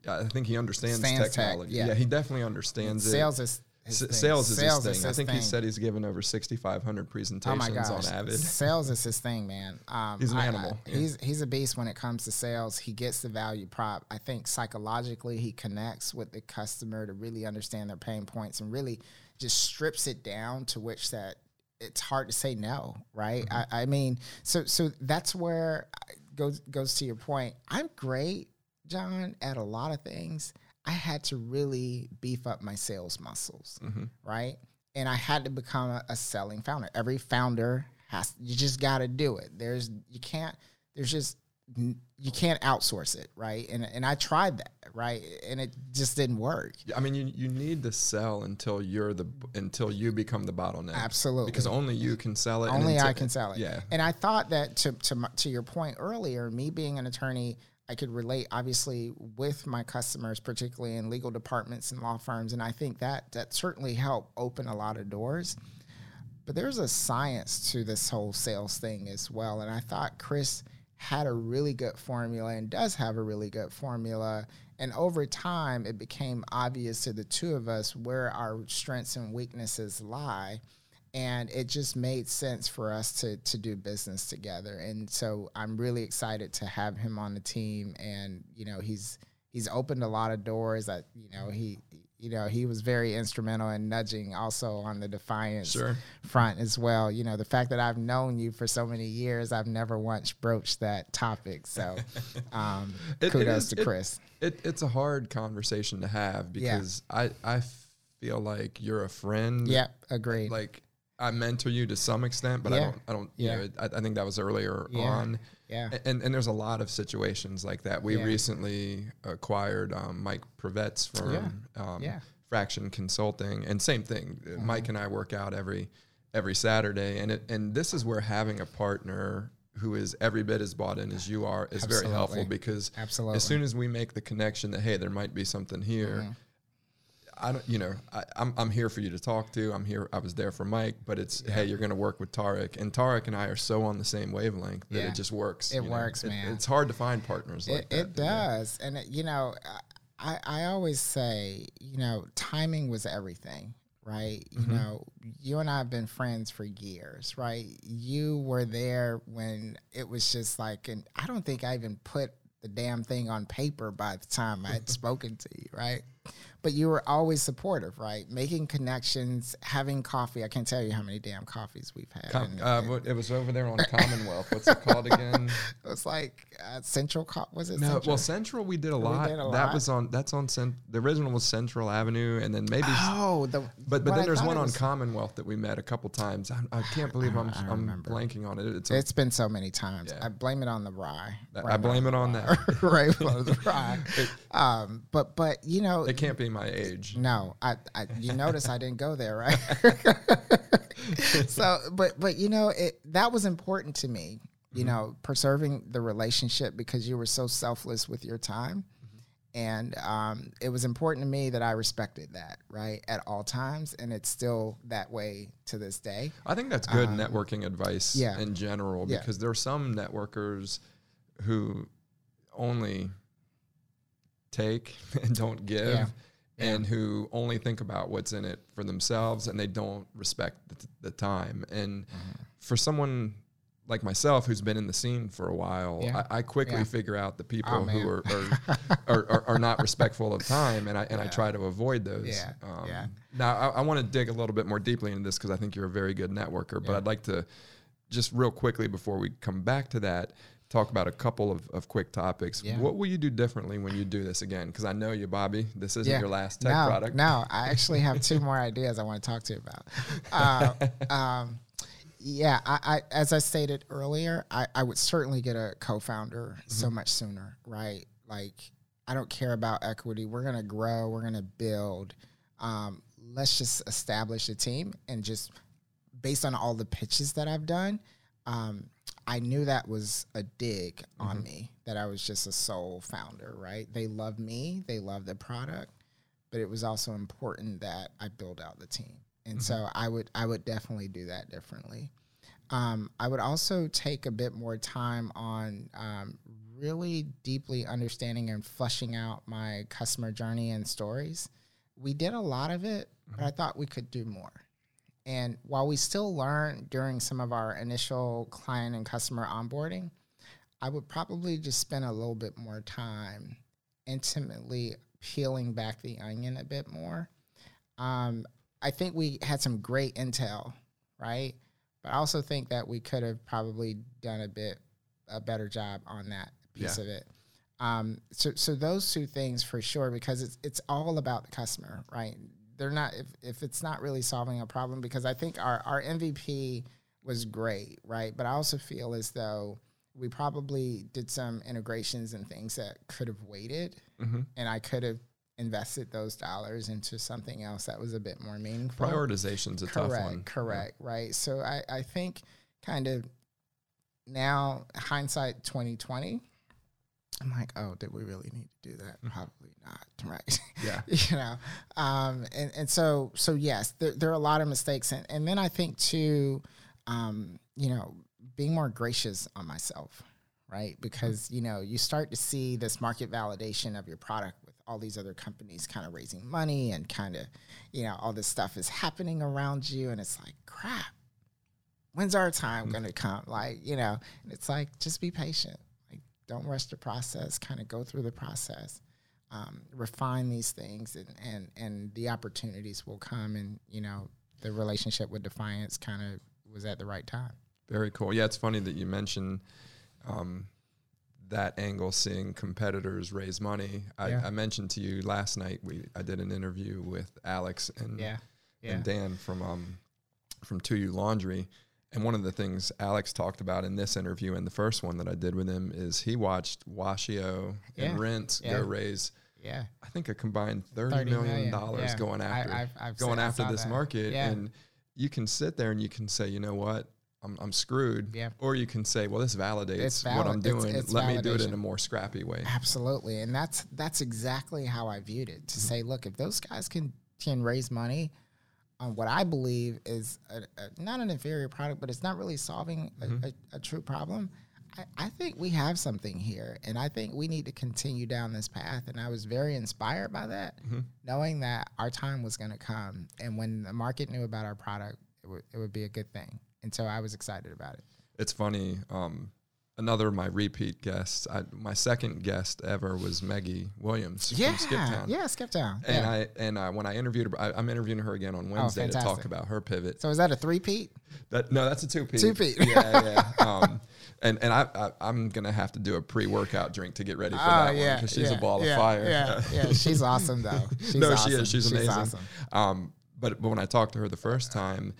I think he understands Understands tech, technology. yeah. yeah. he definitely understands it sales it. is his S- thing. sales is Sales his thing. I his think he said he's given over 6,500 Oh presentations my gosh, on Avid. sales is his thing, man. Um, He's an I- I- animal, yeah. he's he's a beast when it comes to sales. He gets the value prop. I think psychologically he connects with the customer to really understand their pain points and really just strips it down to which that it's hard to say no, right? Mm-hmm. I, I mean, so so that's where I- goes goes to your point. I'm great, John, at a lot of things. I had to really beef up my sales muscles Mhm. right? and I had to become a, a selling founder. Every founder has you just got to do it. There's you can't. There's just you can't outsource it, right? And and I tried that, right? And it just didn't work. I mean, you, you need to sell until you're the until you become the bottleneck. Absolutely, because only you can sell it. Only until, I can sell it. Yeah. And I thought that to to to your point earlier, me being an attorney, I could relate obviously with my customers, particularly in legal departments and law firms, and I think that that certainly helped open a lot of doors. But there's a science to this whole sales thing as well, and I thought Chris had a really good formula and does have a really good formula. And over time, it became obvious to the two of us where our strengths and weaknesses lie. And it just made sense for us to, to do business together. And so I'm really excited to have him on the team. And, you know, he's he's opened a lot of doors. That you know, he you know, he was very instrumental in nudging also on the defiance sure. front as well. You know, the fact that I've known you for so many years, I've never once broached that topic. So um, it, kudos it is, to Chris. It, it's a hard conversation to have because yeah. I, I feel like you're a friend. Yep, agreed. Like I mentor you to some extent, but yeah. I don't. I don't. Yeah. You know, I, I, think that was earlier yeah. on. Yeah. And and there's a lot of situations like that. We yeah. recently acquired um, Mike Privet's from. Um. Fraction Consulting, and same thing. Mm-hmm. Mike and I work out every every Saturday, and it and this is where having a partner who is every bit as bought in as you are is Absolutely. very helpful because Absolutely. as soon as we make the connection that hey, there might be something here. Mm-hmm I don't, you know, I, am I'm, I'm here for you to talk to. I'm here. I was there for Mike, but it's yeah. hey, you're going to work with Tarek, and Tarek and I are so on the same wavelength that yeah. it just works. It works, know? man. It, it's hard to find partners like it, that. It does, and it, you know, I I always say, you know, timing was everything right? Mm-hmm. You know, you and I have been friends for years, right? You were there when it was just like, and I don't think I even put the damn thing on paper by the time I had spoken to you, right? But you were always supportive, right? Making connections, having coffee. I can't tell you how many damn coffees we've had. Com- uh, it was over there on Commonwealth. What's it called again? it was like uh, Central. Co- was it? No, Central? well, Central we did a lot. Did a that lot. was on. That's on. Cent- the original was Central Avenue, and then maybe. Oh, the. But but then I there's one on Commonwealth that we met a couple times. I, I can't believe I'm I am blanking on it. It's, a, it's been so many times. Yeah. I blame it on the rye. I blame it on that. right, the rye. um, but but you know, it can't be my age. No, I, I you notice I didn't go there, right? so, but but you know, it that was important to me. You mm-hmm. know, preserving the relationship because you were so selfless with your time. Mm-hmm. And um, it was important to me that I respected that, right, at all times, and it's still that way to this day. I think that's good um, networking advice yeah. in general because yeah. there are some networkers who only take and don't give. Yeah and who only think about what's in it for themselves and they don't respect the, the time. And mm-hmm. for someone like myself who's been in the scene for a while, yeah. I, I, quickly yeah. figure out the people oh, who are are, are, are, are, not respectful of time, and I and yeah. I try to avoid those. Yeah. Um, yeah. Now I, I want to dig a little bit more deeply into this because I think you're a very good networker, but I'd like to just real quickly before we come back to that talk about a couple of, of quick topics. Yeah. What will you do differently when you do this again? Because I know you, Bobby. This isn't yeah. your last tech no, product. No, I actually have two more ideas I want to talk to you about. Uh, um, yeah, I, I, as I stated earlier, I, I would certainly get a co-founder mm-hmm. so much sooner, right? Like, I don't care about equity. We're gonna grow. We're gonna build. Um, let's just establish a team and just based on all the pitches that I've done, um, I knew that was a dig mm-hmm. on me that I was just a sole founder, right? They love me, they love the product, but it was also important that I build out the team. And mm-hmm. so I would I would definitely do that differently. Um, I would also take a bit more time on um, really deeply understanding and fleshing out my customer journey and stories. We did a lot of it, mm-hmm. but I thought we could do more. And while we still learn during some of our initial client and customer onboarding, I would probably just spend a little bit more time intimately peeling back the onion a bit more. Um, I think we had some great intel, right? But I also think that we could have probably done a bit a better job on that piece yeah. of it. Um, so, so those two things for sure, because it's it's all about the customer, right? They're not if, if it's not really solving a problem because I think our our MVP was great, right? But I also feel as though we probably did some integrations and things that could have waited, Mm-hmm. and I could have invested those dollars into something else that was a bit more meaningful. Prioritization's a correct, tough one. correct, right? So I I think kind of now hindsight twenty twenty. I'm like, oh, did we really need to do that? Probably not, right? Yeah. you know um and and so so yes there, there are a lot of mistakes and, and then i think too um you know being more gracious on myself right? Because you know you start to see this market validation of your product with all these other companies kind of raising money and kind of you know all this stuff is happening around you and it's like crap. When's our time going to come? Like you know and it's like just be patient don't rush the process kind of go through the process um, refine these things and, and and the opportunities will come and you know the relationship with defiance kind of was at the right time Very cool. Yeah, it's funny that you mentioned um, that angle, seeing competitors raise money. I, Yeah. I mentioned to you last night. We I did an interview with Alex and yeah yeah and Dan from um from 2ULaundry. And one of the things Alex talked about in this interview and the first one that I did with him is he watched Washio Yeah. and Rinse Yeah. go raise yeah I think a combined thirty 30 million million, dollars yeah. going after I've- I've going I after this that. market and you can sit there and you can say, you know what, I'm, I'm screwed. Yeah. Or you can say, well, this validates It's what I'm valid- it's- doing. it's Let me do it in a more scrappy way. absolutely and that's that's exactly how i viewed it to mm-hmm. say look if those guys can can raise money on what i believe is a, a, not an inferior product but it's not really solving a, a, a true problem. I, I think we have something here and i think we need to continue down this path and i was very inspired by that knowing that our time was going to come and when the market knew about our product it would, it would be a good thing and so i was excited about it. It's funny. Um, another of my repeat guests, I, my second guest ever was Maggie Williams yeah from Skiptown. yeah skip town And yeah. I and I, when I interviewed her, I, I'm interviewing her again on Wednesday to talk about her pivot. so is that a three-peat That no, that's a two peat. Two-peat. Yeah, yeah. Um, and and I, I I'm gonna have to do a pre workout drink to get ready for that one because she's Oh, yeah, a ball yeah, of fire. Yeah, yeah, she's awesome though. She's no, awesome. she is. She's amazing. awesome. Um, but but when I talked to her the first time,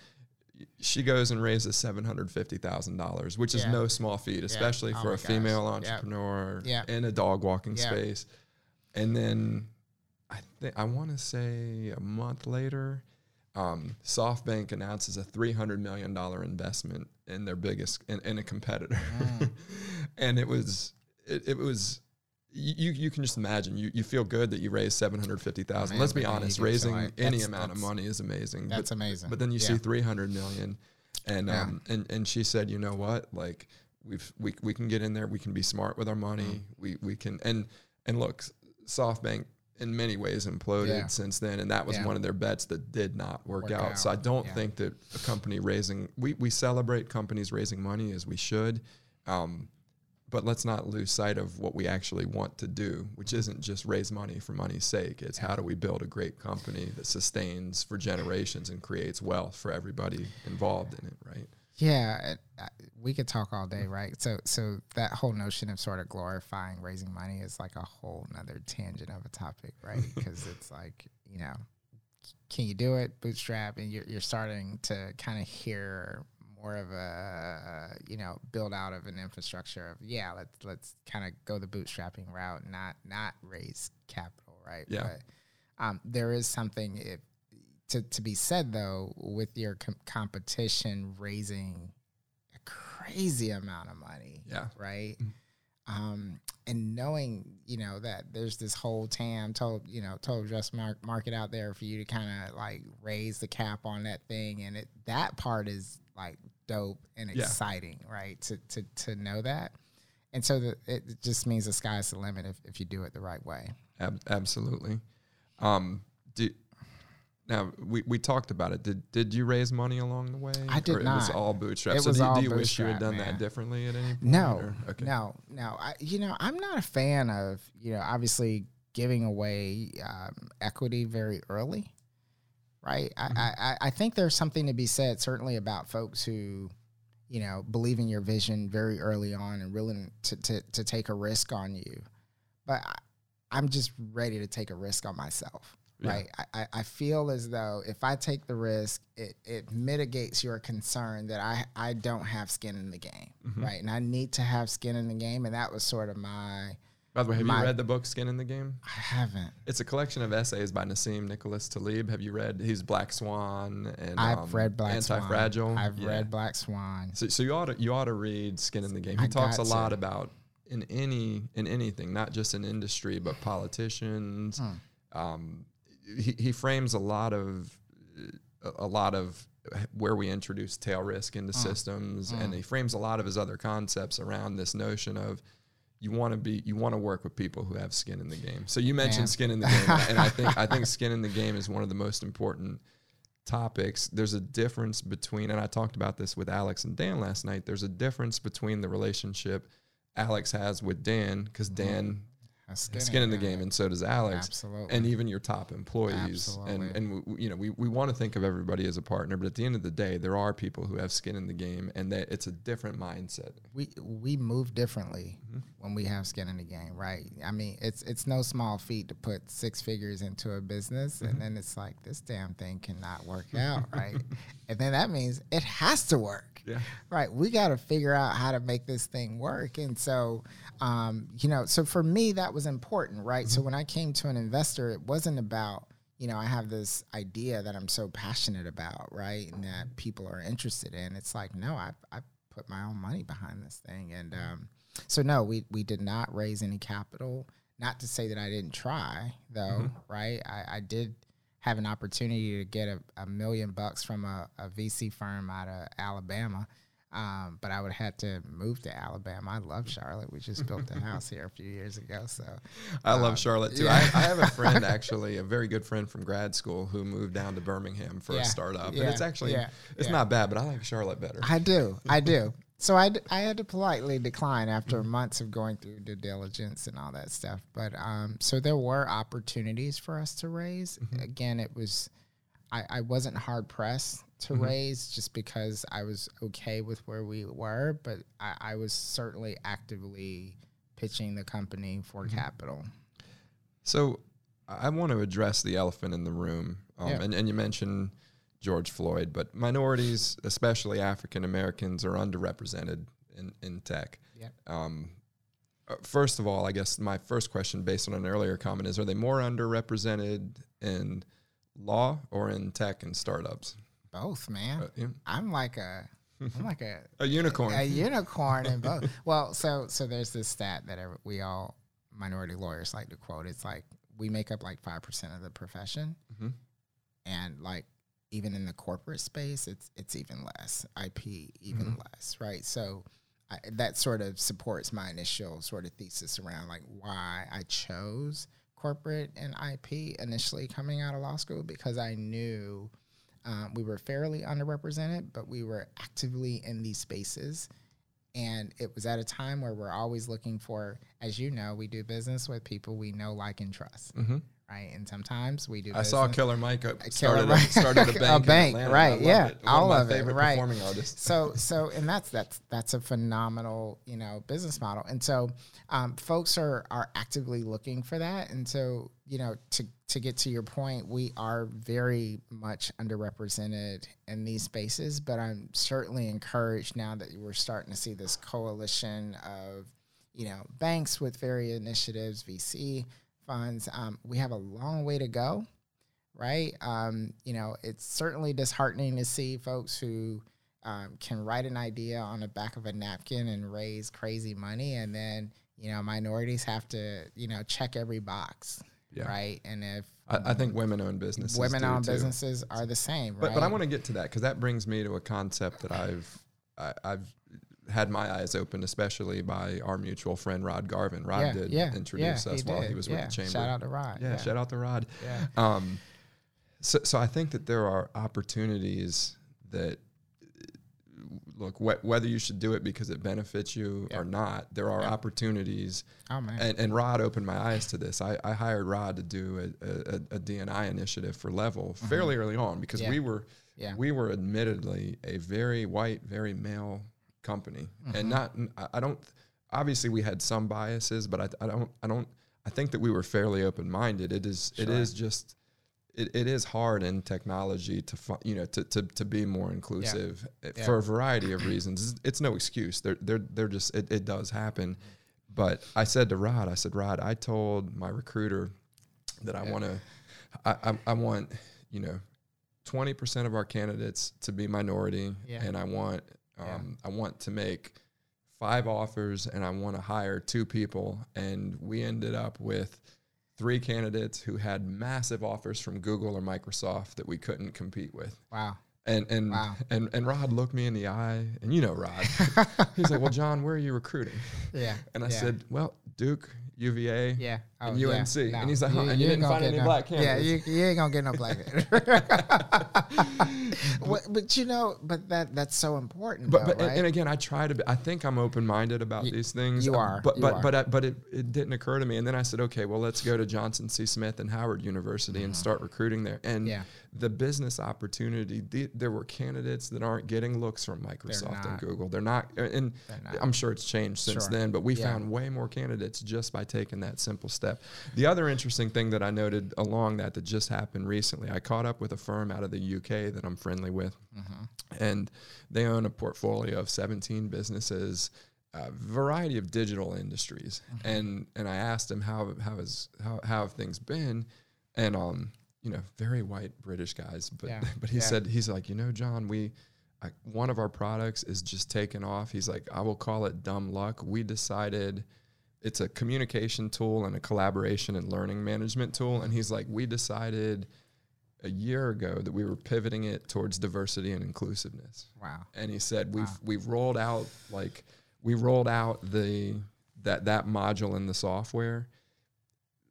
she goes and raises seven hundred fifty thousand dollars, which is Yeah. no small feat, especially Oh for a gosh. female entrepreneur Yep. in a dog walking Yep. space. And then I think I want to say a month later, um, SoftBank announces a three hundred million dollar investment in their biggest in, in a competitor, Mm. and it was it, it was. You, you can just imagine you, you feel good that you raised seven hundred fifty thousand. Let's be but then you honest, raising any amount of money is amazing. That's but, amazing. but then you Yeah. see three hundred million, and Yeah. um and and she said, you know what, like we've we we can get in there, we can be smart with our money, Mm. we we can and and look, SoftBank in many ways imploded Yeah. since then, and that was one of their bets that did not work, Work out. So I don't think that a company raising we we celebrate companies raising money as we should. Um, but let's not lose sight of what we actually want to do, which isn't just raise money for money's sake. It's how do we build a great company that sustains for generations and creates wealth for everybody involved in it, right? Yeah, uh, we could talk all day, right? So, so that whole notion of sort of glorifying raising money is like a whole nother tangent of a topic, right? Because it's like you know, can you do it bootstrap, and you're you're starting to kind of hear more of a you know build out of an infrastructure of yeah, let's let's kind of go the bootstrapping route, not not raise capital, right? Yeah. But um, there is something if to, to be said though with your com- competition raising a crazy amount of money Yeah. right um, and knowing you know that there's this whole tam total you know total address mar- market out there for you to kind of like raise the cap on that thing and it that part is like dope and Yeah. exciting right to to to know that and so the, it just means the sky's the limit if, if you do it the right way Ab- absolutely. Um, do, now we, we talked about it. Did did you raise money along the way? I did or It was all bootstrapped. It so was do, you- all do you wish you had done man. that differently at any point? No, or- okay. no, no. I, you know, I'm not a fan of you know obviously giving away um, equity very early, right? Mm-hmm. I, I I think there's something to be said certainly about folks who, you know, believe in your vision very early on and willing to to, to take a risk on you, but I, I'm just ready to take a risk on myself. Yeah. right? I, I- I feel as though if I take the risk, it, it mitigates your concern that I, I don't have skin in the game, Mm-hmm. right? And I need to have skin in the game. And that was sort of my, By the way, have My- you read the book Skin in the Game? I haven't. It's a collection of essays by Nassim Nicholas Taleb. Have you read? He's Black Swan and I've um, read Black Anti-Fragile. Swan. I've Yeah. read Black Swan. So, so you ought to you ought to read Skin in the Game. He I talks a lot to. about in any in anything, not just in industry, but politicians. Hmm. Um, he, he frames a lot of a, lot of where we introduce tail risk Hmm. into systems, and he frames a lot of his other concepts around this notion of you want to be you want to work with people who have skin in the game. So you mentioned Man. skin in the game, and I- and I think I think skin in the game is one of the most important topics. There's a difference between, and I talked about this with Alex and Dan last night. There's a difference between the relationship Alex has with Dan, because mm-hmm. Dan Has has skin in the game, and so does Alex Absolutely. and even your top employees. Absolutely. And and we, you know we, we want to think of everybody as a partner, but at the end of the day, there are people who have skin in the game, and that it's a different mindset. we we move differently Mm-hmm. when we have skin in the game, right? I mean, it's it's no small feat to put six figures into a business, Mm-hmm. and then it's like this damn thing cannot work out, right? and then that means it has to work, Yeah. right? We got to figure out how to make this thing work, and so, um, you know, so for me that was important, right? So mm-hmm. when I came to an investor, it wasn't about you know, I have this idea that I'm so passionate about, right? And that mm-hmm. people are interested in. It's like, no, I, I put my own money behind this thing. And mm-hmm. um, so, no, we, we did not raise any capital. Not to say that I didn't try, though, right? I, I did have an opportunity to get a, a million bucks from a, a VC firm out of Alabama. Um, but I would have had to move to Alabama. I love Charlotte. We just built a house here a few years ago. So I love Charlotte too. Yeah. I, I have a friend actually, a very good friend from grad school who moved down to Birmingham for Yeah, a startup. yeah, and it's actually it's not bad, but I like Charlotte better. I do. I do. So I, d- I had to politely decline after months of going through due diligence and all that stuff. But um, so there were opportunities for us to raise. Again, it was, I, I wasn't hard pressed to raise just because I was okay with where we were, but I, I was certainly actively pitching the company for capital. So I want to address the elephant in the room. Um, Yeah. and, and you mentioned George Floyd, but minorities, especially African Americans, are underrepresented in, in tech. Yeah. Um, uh, first of all, I guess my first question, based on an earlier comment, is: Are they more underrepresented in law or in tech and startups? Both, man. Uh, yeah. I'm like a, I'm like a, A unicorn. a unicorn in both. well, so so there's this stat that we all minority lawyers like to quote. It's like we make up like five percent of the profession, Mhm. and like even in the corporate space, it's it's even less. IP even less, right? So. I, that sort of supports my initial sort of thesis around like why I chose corporate and IP initially coming out of law school because I knew um, we were fairly underrepresented, but we were actively in these spaces. And it was at a time where we're always looking for, as you know, we do business with people we know, like, and trust, Mhm. Right? And sometimes we do. I saw Killer Mike uh, started, Mike. a, started a bank. A bank, Atlanta. right, yeah, it. All of it, right. performing artists. so so and that's that's that's a phenomenal you know business model and so um, folks are are actively looking for that and so you know to to get to your point we are very much underrepresented in these spaces but i'm certainly encouraged now that we're starting to see this coalition of you know banks with various initiatives vc funds um, we have a long way to go right? Um, you know, it's certainly disheartening to see folks who um, can write an idea on the back of a napkin and raise crazy money, and then you know minorities have to you know check every box, Yeah. right? And if I, I think women-owned businesses. women-owned too. businesses are the same, But right? but I want to get to that because that brings me to a concept that I've I, I've had my eyes opened, especially by our mutual friend Rod Garvin. Rod yeah, did yeah, introduce yeah, us while he was with the chamber. Shout out to Rod. yeah, shout out to Rod. Yeah. Um, so so I think that there are opportunities that look wh- whether you should do it because it benefits you or not. There are opportunities Oh man. and, and Rod opened my eyes to this. I, I hired Rod to do a, a, a DNI initiative for Level fairly early on because Mm-hmm. We were Yeah. we were admittedly a very white, very male company, Mm-hmm. and not I- don't. Obviously, we had some biases, but I, I don't I don't I think that we were fairly open minded. It is it Sure. is just it, it is hard in technology to you know to, to, to be more inclusive uh, Yeah. for a variety of reasons. It's, it's no excuse. They're they're they're just it, it does happen. But I said to Rod, I said, Rod, I told my recruiter that I Yeah. want to, I, I I want you know, twenty percent of our candidates to be minority, Yeah. and I want Yeah. um, I want to make five offers, and I want to hire two people, and we ended up with three candidates who had massive offers from Google or Microsoft that we couldn't compete with. Wow. And and Wow. and and Rod looked me in the eye, and you know Rod. He's like, "Well, John, where are you recruiting?" Yeah. And I yeah. said, "Well, Duke, UVA." Yeah. Oh, and yeah. UNC. No. And he's like, huh, and you ain't didn't find any no- black Yeah, you, you ain't gonna get no black. What- but you know, but that that's so important. But, though, but and- right? and again, I try to. Be, I think I'm open minded about You- these things. you uh, are, But you but are. but I, but it, it didn't occur to me. And then I said, okay, well, let's go to Johnson C. Smith and Howard University and start recruiting there. And Mm-hmm. Yeah. The business opportunity, the, there were candidates that aren't getting looks from Microsoft and. Google. They're not. And They're not. I'm sure it's changed since Sure. then. But we Yeah. found way more candidates just by taking that simple step. The other interesting thing that I noted along that that just happened recently, I caught up with a firm out of the UK that I'm friendly with and they own a portfolio of 17 businesses a variety of digital industries and and i asked him how how has how, how have things been and um you know very white british guys but Yeah, but he yeah. said he's like you know john we I, one of our products is just taken off he's like i will call it dumb luck we decided it's a communication tool and a collaboration and learning management tool and he's like we decided a year ago that we were pivoting it towards diversity and inclusiveness wow. and he said we've Wow. we've rolled out like we rolled out the that that module in the software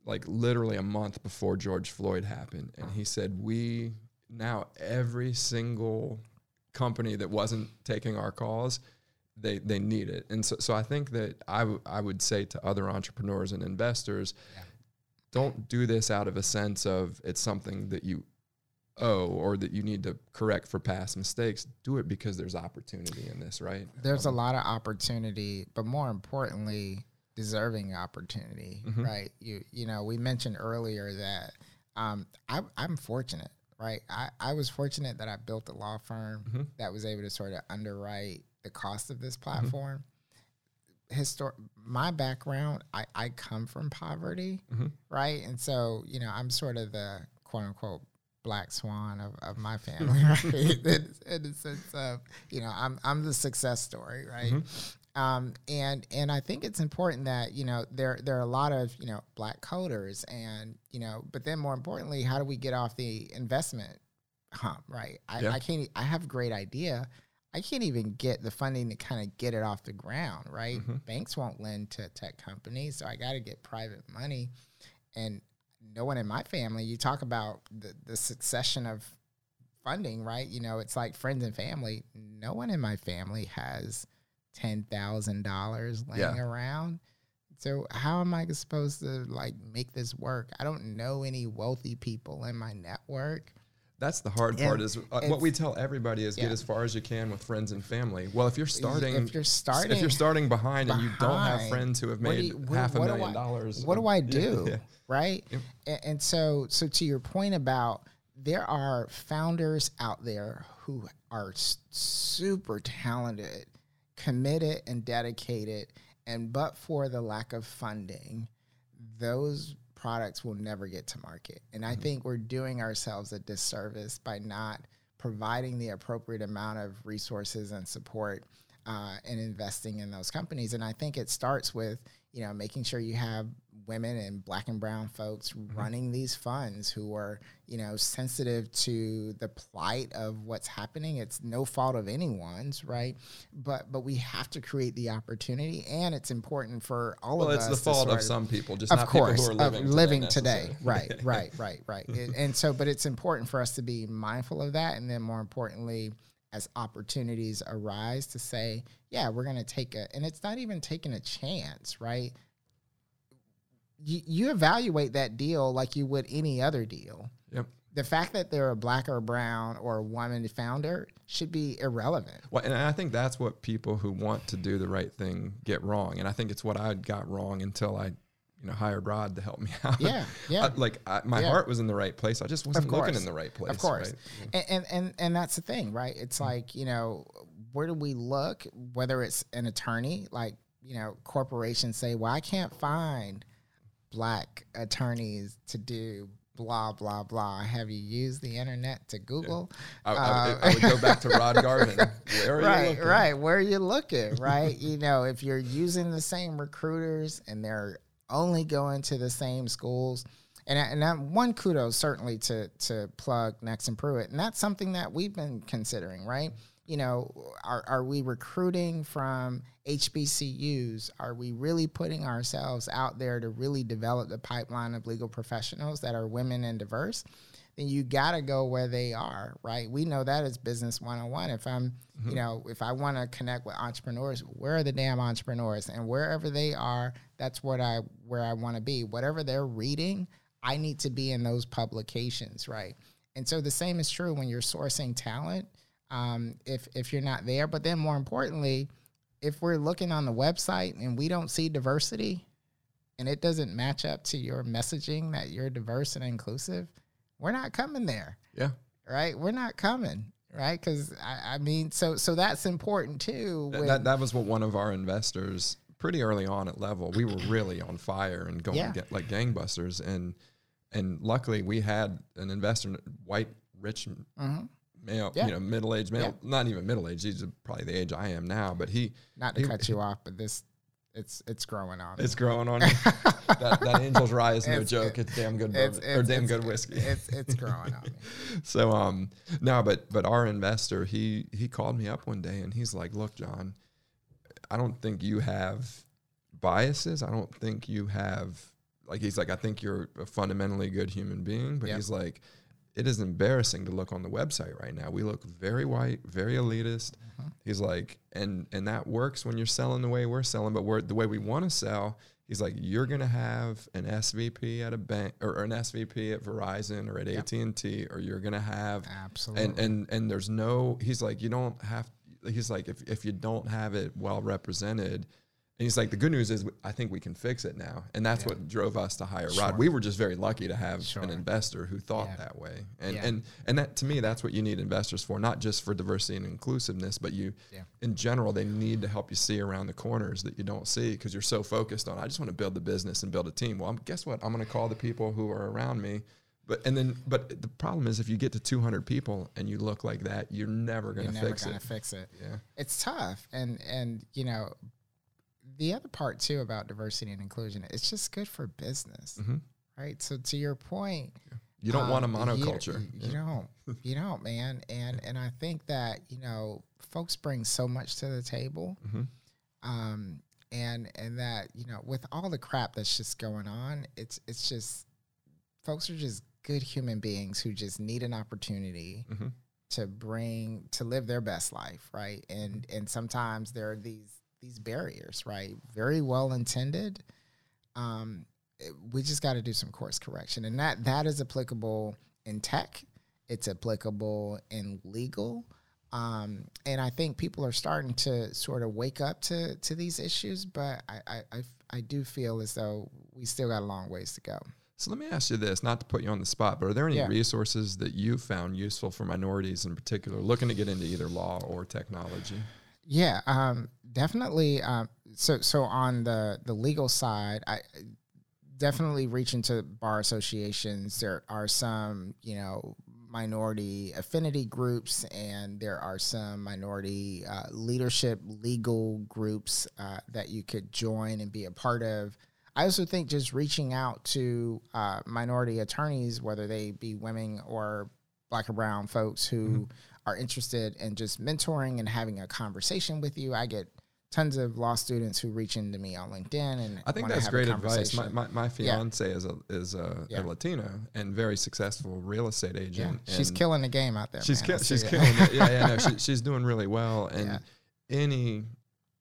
like literally a month before George Floyd happened and he said we now every single company that wasn't taking our calls they they need it. And so so I think that I w- I would say to other entrepreneurs and investors Yeah. don't do this out of a sense of it's something that you owe or that you need to correct for past mistakes. Do it because there's opportunity in this right? There's a um, lot of opportunity, but more importantly, deserving opportunity, Mhm. right? You you know, we mentioned earlier that um, I, I'm fortunate, right? I, I was fortunate that I built a law firm Mhm. that was able to sort of underwrite the cost of this platform. Histor- my background, I, I come from poverty, Mhm. right? And so, you know, I'm sort of the quote unquote black swan of, of my family, right? in, in the sense of, you know, I'm I'm the success story, right? Um, and and I think it's important that you know there there are a lot of you know black coders and you know, but then more importantly, how do we get off the investment hump, right? I, Yeah. I can't. I have a great idea. I can't even get the funding to kind of get it off the ground, right? Mhm. Banks won't lend to tech companies, so I got to get private money. And no one in my family, you talk about the, the succession of funding, right? You know, it's like friends and family. No one in my family has ten thousand dollars laying Yeah. around. So how am I supposed to like make this work? I don't know any wealthy people in my network. that's the hard And part is uh, what we tell everybody is get as far as you can with friends and family well if you're starting if you're starting, if you're starting behind, and you don't have friends who have made you- what- half a million I- dollars what do I do? yeah. Right. Yep. A- And, so, so to your point about there are founders out there who are super talented, committed, and dedicated, and but for the lack of funding, those products will never get to market. And I think we're doing ourselves a disservice by not providing the appropriate amount of resources and support uh, and investing in those companies. And I think it starts with you know making sure you have women and black and brown folks mm-hmm. running these funds who are you know sensitive to the plight of what's happening it's no fault of anyone's mm-hmm. right but but we have to create the opportunity and it's important for all well of it's us the fault sort of some people just of not course, people who are of living living today, today. Right, right, right, right. And- and so, but it's important for us to be mindful of that, and then more importantly, as opportunities arise, to say, yeah, we're going to take a, and it's not even taking a chance, right? You, you evaluate that deal like you would any other deal. Yep. The fact that they're a black or brown or a woman founder should be irrelevant. Well, and I think that's what people who want to do the right thing get wrong, and I think it's what I got wrong until I, you know hired Rod to help me out. Yeah, yeah. I- like I, my Yeah. heart was in the right place. I just wasn't looking in the right place. of course right? and, and and and that's the thing right it's mm-hmm. like you know where do we look whether it's an attorney like you know corporations say well i can't find black attorneys to do blah blah blah. Have you used the internet to google? I, I, Uh, I would go back to Rod Garvin. Right right. Where are you looking right? You know if you're using the same recruiters and they're only going to the same schools and, and that one kudos certainly to to plug Nexsen Pruet and that's something that we've been considering right you know are, are we recruiting from hbcus are we really putting ourselves out there to really develop the pipeline of legal professionals that are women and diverse then you got to go where they are, right? We know that as business 101. If I'm, you mm-hmm. know, if I want to connect with entrepreneurs, where are the damn entrepreneurs? And wherever they are, that's what I where I want to be. Whatever they're reading, I need to be in those publications, right? And so the same is true when you're sourcing talent. Um, if if you're not there, but then more importantly, if we're looking on the website and we don't see diversity, and it doesn't match up to your messaging that you're diverse and inclusive, we're not coming there, Yeah. right? We're not coming, right? Because I, I mean, so so that's important too. When- that, that was what one of our investors pretty early on at level we were really on fire and going Yeah. get, like gangbusters and and luckily we had an investor white rich Mhm. Male Yeah. you know middle-aged male Yeah. not even middle-aged he's probably the age i am now but he not to he- cut you off, but this it's it's growing on. me. it's growing on me. that, that angel's rye is no It's- joke it's damn good It's, bourbon, or damn it's- good whiskey It's it's growing on me. so um no but but our investor he he called me up one day and he's like look john i don't think you have biases i don't think you have like he's like i think you're a fundamentally good human being but Yep. he's like it is embarrassing to look on the website right now we look very white very elitist Uh-huh. he's like and and that works when you're selling the way we're selling but we're the way we want to sell he's like you're going to have an svp at a bank or, or an svp at verizon or at Yep. at&t or you're going to have Absolutely. and and and there's no he's like you don't have he's like if, if you don't have it well represented and he's like the good news is i think we can fix it now and that's Yeah. what drove us to hire Sure. rod we were just very lucky to have Sure. an investor who thought Yeah. that way and Yeah. and and that to me that's what you need investors for not just for diversity and inclusiveness but you Yeah. in general they need to help you see around the corners that you don't see because you're so focused on i just want to build the business and build a team well I'm, guess what i'm going to call the people who are around me but and then but the problem is if you get to 200 people and you look like that you're never going to fix it. You're never gonna it fix it. yeah It's tough, and and you know, the other part too about diversity and inclusion, it's just good for business, Mhm. right? So to your point, you don't want a Um, you- monoculture You, you don't. You don't, man. And and I think that you know, folks bring so much to the table, Mhm. um, and and that you know, with all the crap that's just going on, it's it's just folks are just good human beings who just need an opportunity Mhm. to bring to live their best life, right? And and sometimes there are these these barriers, right? Very well intended. Um, we just got to do some course correction, and that that is applicable in tech. It's applicable in legal. Um, and I think people are starting to sort of wake up to to these issues, but I I, I, I do feel as though we still got a long ways to go. so let me ask you this not to put you on the spot but are there any Yeah. resources that you found useful for minorities in particular looking to get into either law or technology Yeah, um, definitely. Um, so, so on the the legal side, I definitely reach into bar associations. There are some, you know, minority affinity groups, and there are some minority uh, leadership legal groups uh, that you could join and be a part of. I also think just reaching out to uh, minority attorneys, whether they be women or black or brown folks who are interested in just mentoring and having a conversation with you. I get tons of law students who reach into me on LinkedIn and I think that's great advice. My, my, my Yeah. fiance is a is a, Yeah. a Latina and very successful real estate yeah, agent. she's killing the game out there. She's kill, she's killing it. Yeah, yeah, no, she, she's doing really well. And Yeah. any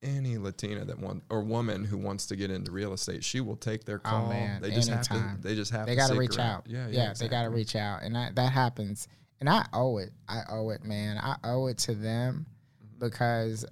any Latina that want or woman who wants to get into real estate, she will take their call. Oh man, they just have to. They just have. To they got to reach out. Yeah, yeah, they got to reach out, and that that happens. And I owe it. I owe it, man. I owe it to them Mm-hmm. because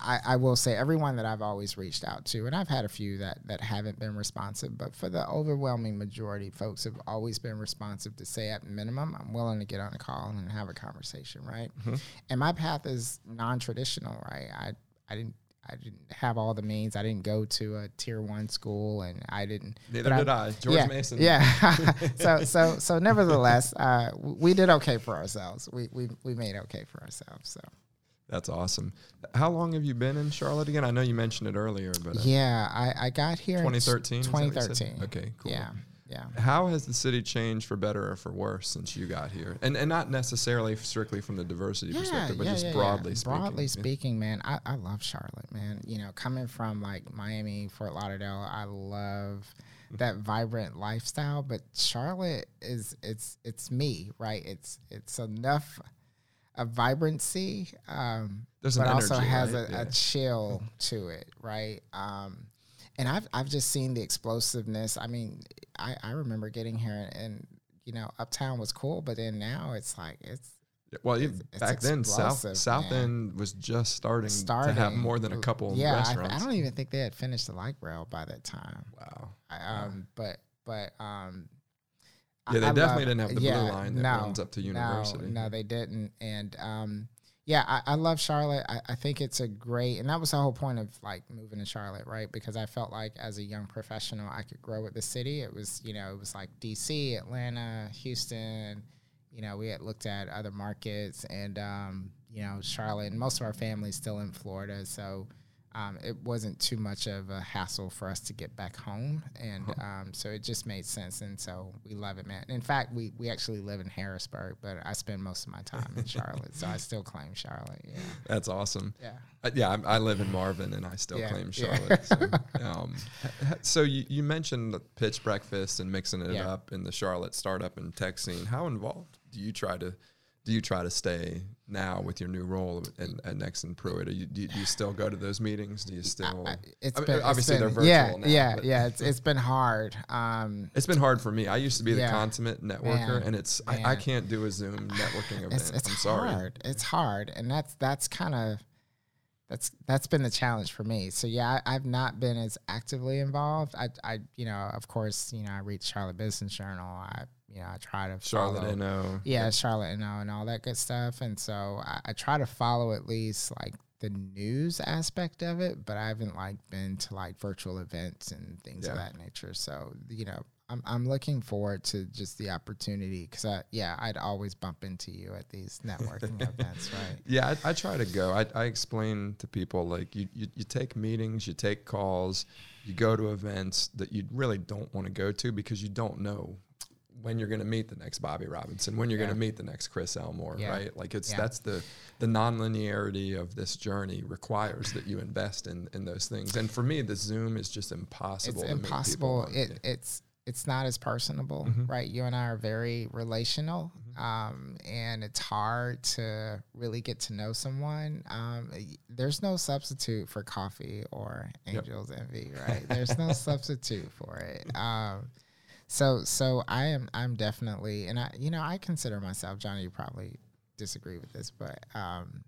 I, I will say everyone that I've always reached out to, and I've had a few that that haven't been responsive, but for the overwhelming majority, folks have always been responsive to say at minimum, I'm willing to get on a call and have a conversation, right? Mm-hmm. And my path is non-traditional, right? I I didn't I didn't have all the means. I didn't go to a tier one school, and I didn't. Neither did I. George yeah, Mason. Yeah. so so so nevertheless, uh, we did okay for ourselves. We we we made okay for ourselves. So. That's awesome. How long have you been in Charlotte again? I know you mentioned it earlier, but uh, Yeah, I, I got here in 2013. is that what you said? 2013. Okay, cool. Yeah, yeah. How has the city changed for better or for worse since you got here? And and not necessarily strictly from the diversity perspective, but just broadly speaking. Broadly Yeah. speaking, man, I, I love Charlotte, man. You know, coming from like Miami, Fort Lauderdale, I love that vibrant lifestyle. But Charlotte is it's it's me, right? It's it's enough of vibrancy, um, There's but also energy, has right? a, Yeah. a chill to it, right? Um, and I've I've just seen the explosiveness. I mean, I, I remember getting here and you know, uptown was cool, but then now it's like it's Well, it's back then, South South man. End was just starting, starting to have more than a couple Yeah, I, restaurants. I don't even think they had finished the light rail by that time. wow. I, um, but but um, Yeah, they I definitely didn't have the yeah, blue line that no, runs up to University. No, no, they didn't. And um, yeah, I, I love Charlotte. I, I think it's a great, and that was the whole point of like moving to Charlotte, right? Because I felt like as a young professional, I could grow with the city. It was, you know, it was like DC, Atlanta, Houston. You know, we had looked at other markets, and um, you know, Charlotte, and most of our family's still in Florida, so. Um, it wasn't too much of a hassle for us to get back home, and um, so it just made sense. And so we love it, man. In fact, we we actually live in Harrisburg, but I spend most of my time in Charlotte, so I still claim Charlotte. Yeah, That's awesome. yeah. Uh, yeah, I'm, I live in Marvin, and I still Yeah, claim yeah. Charlotte. So, um, so you, you mentioned the pitch breakfast and mixing it Yeah. up in the Charlotte startup and tech scene. How involved do you try to do you try to stay now with your new role at, at Nexsen Pruet? Do you, do you do you still go to those meetings? Do you still? I- It's I mean, been it's obviously they're virtual Yeah, now, yeah, but- yeah. It's it's been hard. Um, It's been hard for me. I used to be the Yeah. consummate networker, Man, and it's I, I can't do a Zoom networking event. it's it's I'm sorry. hard. It's hard, and that's that's kind of that's that's been the challenge for me. So yeah, I, I've not been as actively involved. I I you know of course you know I read Charlotte Business Journal. I you know I try to Charlotte, follow, know. yeah, Charlotte and all and all that good stuff. And so I, I try to follow at least like the news aspect of it, but I haven't like been to like virtual events and things of that nature. So you know, I'm I'm looking forward to just the opportunity because I yeah I'd always bump into you at these networking events, right? Yeah, I, I try to go. I, I explain to people like you, you, you take meetings, you take calls, you go to events that you really don't want to go to because you don't know when you're going to meet the next Bobby Robinson, when you're Yeah. going to meet the next Chris Elmore, Yeah. right? Like it's Yeah. that's the the nonlinearity of this journey requires that you invest in in those things. And for me, the Zoom is just impossible. it's to meet people impossible. It it's it's not as personable, Mm-hmm. right? You and I are very relational, um, and it's hard to really get to know someone. Um, there's no substitute for coffee or Angels Envy, right? There's no substitute for it. Um, so so I am I'm definitely, and I you know I consider myself Johnny. You probably disagree with this, but um,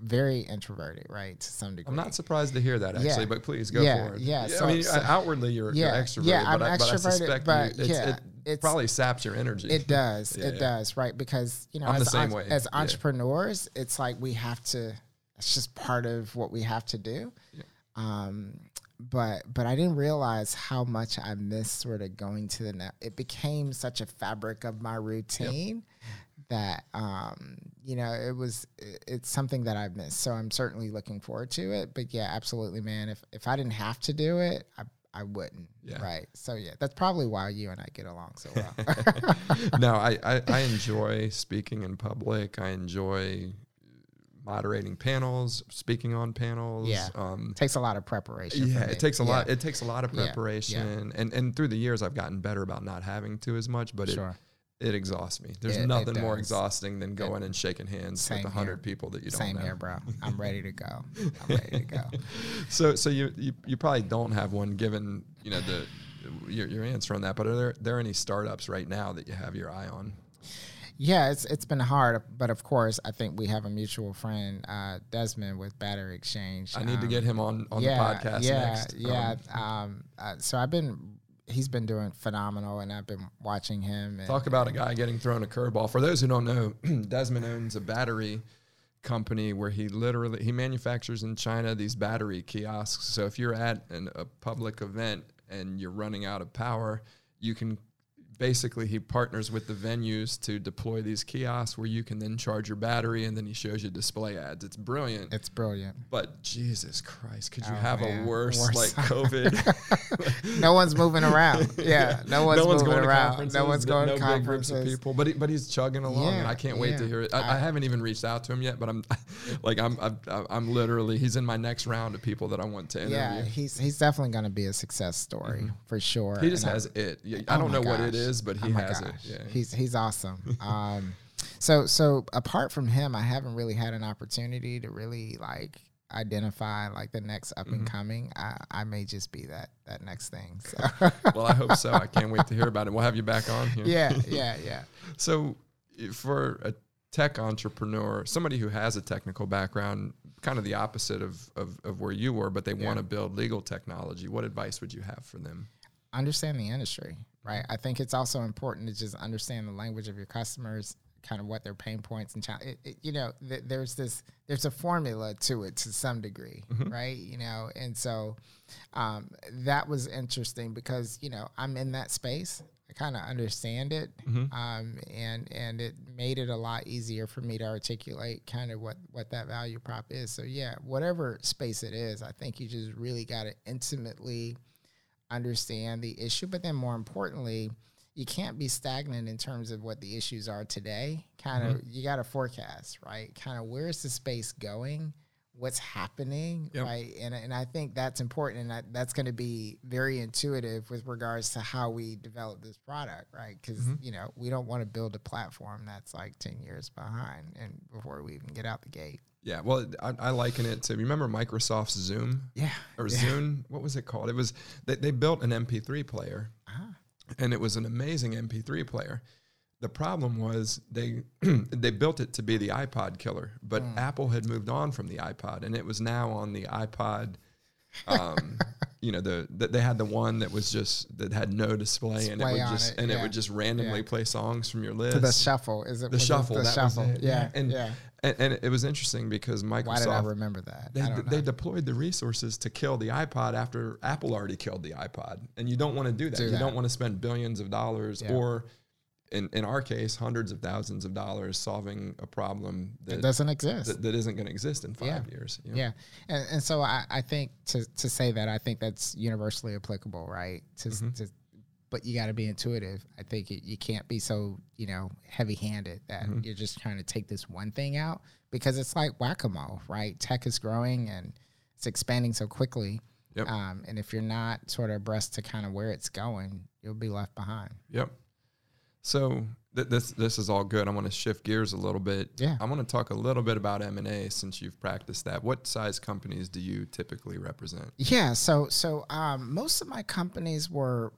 very introverted, right? To some degree. I'm not surprised to hear that actually, Yeah. but please go Yeah, for it. yeah, yeah. I mean, so- outwardly you're, Yeah, you're extroverted, yeah, I'm but, I, but I suspect but you, it's, yeah, it it's- probably saps your energy. It does. Yeah, it does. Right. Because, you know, I'm the as, same en- way, as entrepreneurs, it's like we have to, it's just part of what we have to do. Yeah. Um, but but I didn't realize how much I missed sort of going to the net. It became such a fabric of my routine that um, you know it was it- it's something that I've missed. So I'm certainly looking forward to it. But yeah, absolutely, man. If if I didn't have to do it, I I wouldn't. Yeah. Right. So yeah, that's probably why you and I get along so well. no, I, I, I enjoy speaking in public. I enjoy moderating panels, speaking on panels. Yeah. Um, takes a lot of preparation. yeah, it takes a Yeah. lot. It takes a lot of Yeah, yeah. preparation, and and through the years, I've gotten better about not having to as much. But Sure. it it exhausts me. There's It- it nothing more exhausting than going and shaking hands with a hundred people that you don't Same know. here, bro. I'm ready to go. I'm ready to go. So so you, you you probably don't have one given you know the your, your answer on that. But are there there any startups right now that you have your eye on? Yeah, it's it's been hard, but of course, I think we have a mutual friend, uh, Desmond with Battery Exchange. I need to Um, get him on on yeah, the podcast yeah, next. Yeah, Um, um, uh, so I've been, he's been doing phenomenal, and I've been watching him. And, Talk about a guy getting thrown a curveball. For those who don't know, Desmond owns a battery company where he literally he manufactures in China these battery kiosks. So if you're at an, a public event and you're running out of power, you can basically he partners with the venues to deploy these kiosks where you can then charge your battery and then he shows you display ads. It's brilliant. It's brilliant. But Jesus Christ, could you Oh, have man. a worse, Worse. like COVID? No one's moving around. Yeah, no one's, moving going to around. conferences. No one's going no to big groups of people. But he, but he's chugging along, and I can't wait to hear it. I, I I- haven't even reached out to him yet, but I'm like I'm I'm, I'm literally he's in my next round of people that I want to interview. Yeah, he's he's definitely going to be a success story mm-hmm. for sure. he just And I- has it. Oh I Oh don't my know what it gosh. Is, but he Oh has it. Yeah. He's he's awesome. Um, so so apart from him, I haven't really had an opportunity to really like identify like the next up Mm-hmm. and coming. I, I may just be that that next thing. So well, I hope so. I can't wait to hear about it. We'll have you back on here. yeah, yeah, yeah. So, for a tech entrepreneur, somebody who has a technical background, kind of the opposite of, of, of where you were, but they Yeah. want to build legal technology, what advice would you have for them? understand the industry, right? I think it's also important to just understand the language of your customers, kind of what their pain points and challenge. It, it, you know, th- there's this, there's a formula to it to some degree, right? You know, and so um, that was interesting because you know I'm in that space. I kind of understand it, um, and and it made it a lot easier for me to articulate kind of what what that value prop is. So yeah, whatever space it is, I think you just really got to intimately understand the issue, but then more importantly, you can't be stagnant in terms of what the issues are today. Kind of, mm-hmm. you got to forecast, right? Kind of, where's the space going? What's happening, Yep. right? And and I think that's important, and that, that's going to be very intuitive with regards to how we develop this product, right? Because you know we don't want to build a platform that's like ten years behind, and before we even get out the gate. Yeah, well, I, I liken it to remember Microsoft's Zoom Yeah, or yeah. Zune. What was it called? It was they, they built an MP3 player, Ah. and it was an amazing MP3 player. The problem was they they built it to be the iPod killer, but Hmm. Apple had moved on from the iPod, and it was now on the iPod. Um, you know the, the they had the one that was just that had no display, and it would just it, and it would just randomly Yeah. play songs from your list. To the shuffle is it the it shuffle, The shuffle, yeah, and, yeah. and and it was interesting because Microsoft Why did I remember that? they, they deployed the resources to kill the iPod after Apple already killed the iPod. And you don't want to do that. Do you that. don't want to spend billions of dollars Yeah. or in, in our case, hundreds of thousands of dollars solving a problem it that, doesn't exist. that, that isn't going to exist in five Yeah. years. you know? yeah, and, and so I, I think to, to say that I think that's universally applicable, right? To, Mm-hmm. to but you got to be intuitive. I think it, you can't be so you know heavy handed that Mm-hmm. you're just trying to take this one thing out because it's like whack a mole, right? Tech is growing and it's expanding so quickly. Yep. Um, and if you're not sort of abreast to kind of where it's going, you'll be left behind. Yep. So th- this this is all good. I want to shift gears a little bit. Yeah. I want to talk a little bit about M and A since you've practiced that. What size companies do you typically represent? Yeah, so so um, most of my companies were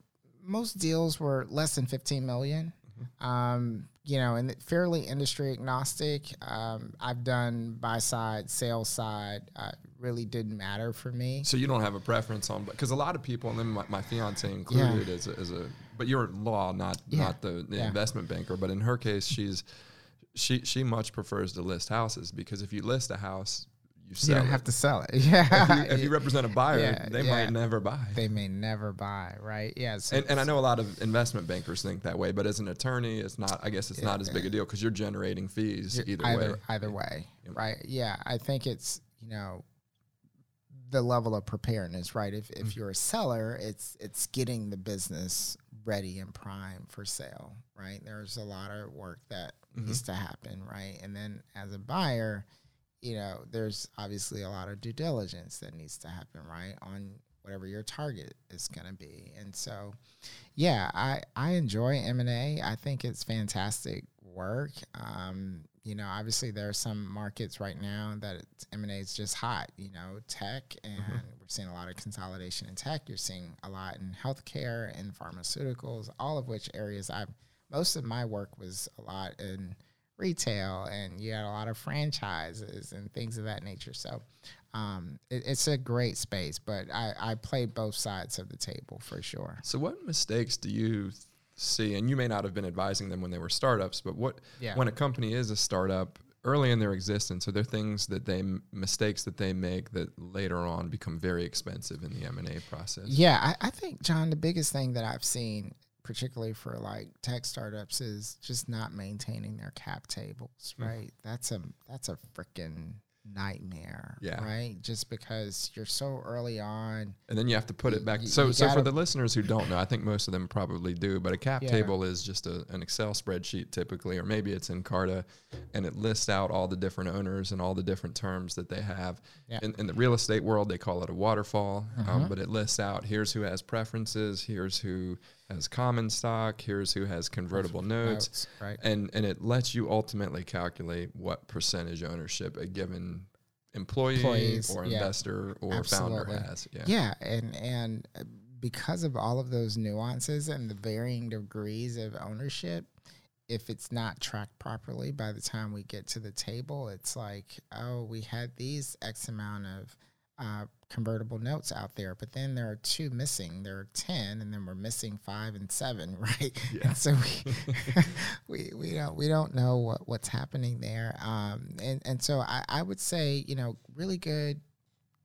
most deals were less than 15 million. Um, you know, and fairly industry agnostic. Um, I've done buy side, sales side. Uh, really didn't matter for me. So you don't have a preference on, because a lot of people, and then my, my fiance included, as, a, as a, but you're law, not Yeah. not the, the Yeah. investment banker. But in her case, she's she she much prefers to list houses because if you list a house, you You don't it. have to sell it. if, Yeah, you, if you represent a buyer, Yeah, they yeah. might never buy. they may never buy, right? Yeah, so and, and I know a lot of investment bankers think that way, but as an attorney, it's not. I guess it's not as big a deal because you're generating fees either, either way. either way, right? Yeah, I think it's you know the level of preparedness, right? If Mm-hmm. if you're a seller, it's it's getting the business ready and prime for sale, right? There's a lot of work that Mm-hmm. needs to happen, right? And then as a buyer, you know, there's obviously a lot of due diligence that needs to happen, right, on whatever your target is going to be. And so, yeah, I I enjoy M and A. I think it's fantastic work. Um, you know, obviously there are some markets right now that M and A is just hot. You know, tech, and we're seeing a lot of consolidation in tech. You're seeing a lot in healthcare and pharmaceuticals, all of which areas I've most of my work was a lot in retail and you had a lot of franchises and things of that nature. So um, it, it's a great space, but I, I play both sides of the table for sure. So, what mistakes do you see? And you may not have been advising them when they were startups, but what Yeah. when a company is a startup early in their existence, are there things that they mistakes that they make that later on become very expensive in the M and A process? Yeah, I, I think John, the biggest thing that I've seen, particularly for like tech startups, is just not maintaining their cap tables. Mm. Right, that's a that's a freaking nightmare. Yeah. right. Just because you're so early on. And then you have to put it back. You- so, you so for the listeners who don't know, I think most of them probably do, but a cap Yeah. table is just a, an Excel spreadsheet typically, or maybe it's in Carta, and it lists out all the different owners and all the different terms that they have. Yeah. In, in the real estate world, they call it a waterfall, Mhm. um, but it lists out here's who has preferences, here's who has common stock, here's who has convertible notes, right. and and it lets you ultimately calculate what percentage ownership a given employee Employees, or yeah. investor or founder has. Yeah. Yeah, and and uh, because of all of those nuances and the varying degrees of ownership, if it's not tracked properly by the time we get to the table, it's like, oh, we had these X amount of uh, convertible notes out there, but then there are two missing. There are ten, and then we're missing five and seven, right? Yeah. And so we we we don't we don't know what, what's happening there. Um, and and so I, I would say you know really good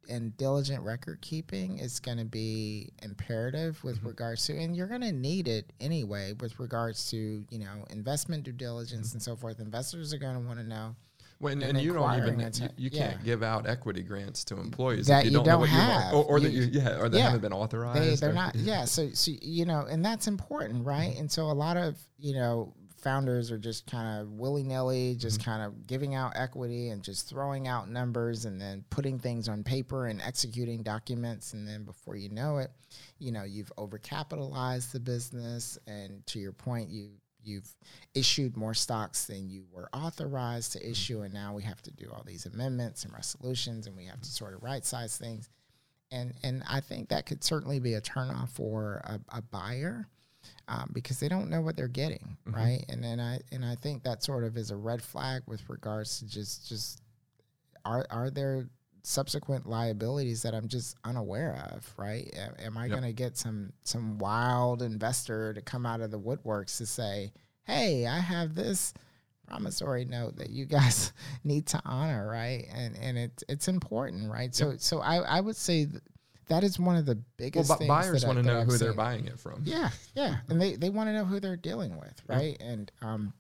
and diligent record keeping is going to be imperative with Mhm. regards to and you're going to need it anyway with regards to you know investment due diligence and so forth investors are going to want to know Well, and, you don't even you, you yeah. can't give out equity grants to employees That if you you don't, know don't what you want, have. or, or that You- yeah, or they yeah. haven't been authorized. they they're or- not yeah so so you know and that's important right and so a lot of you know founders are just kind of willy-nilly just Mm-hmm. kind of giving out equity and just throwing out numbers and then putting things on paper and executing documents and then before you know it you know you've overcapitalized the business and to your point you you've issued more stocks than you were authorized to issue and now we have to do all these amendments and resolutions and we have to sort of right size things and and I think that could certainly be a turnoff for a, a buyer um, because they don't know what they're getting, Mhm. right? And then I and I think that sort of is a red flag with regards to just just are are there subsequent liabilities that I'm just unaware of, right? Am I Yep. going to get some some wild investor to come out of the woodworks to say, "Hey, I have this promissory note that you guys need to honor, right?" And and it's it's important, right? So so I I would say th- that is one of the Well, biggest things buyers want to know I've who they're buying it from. Yeah, yeah, and they they want to know who they're dealing with, right? And um,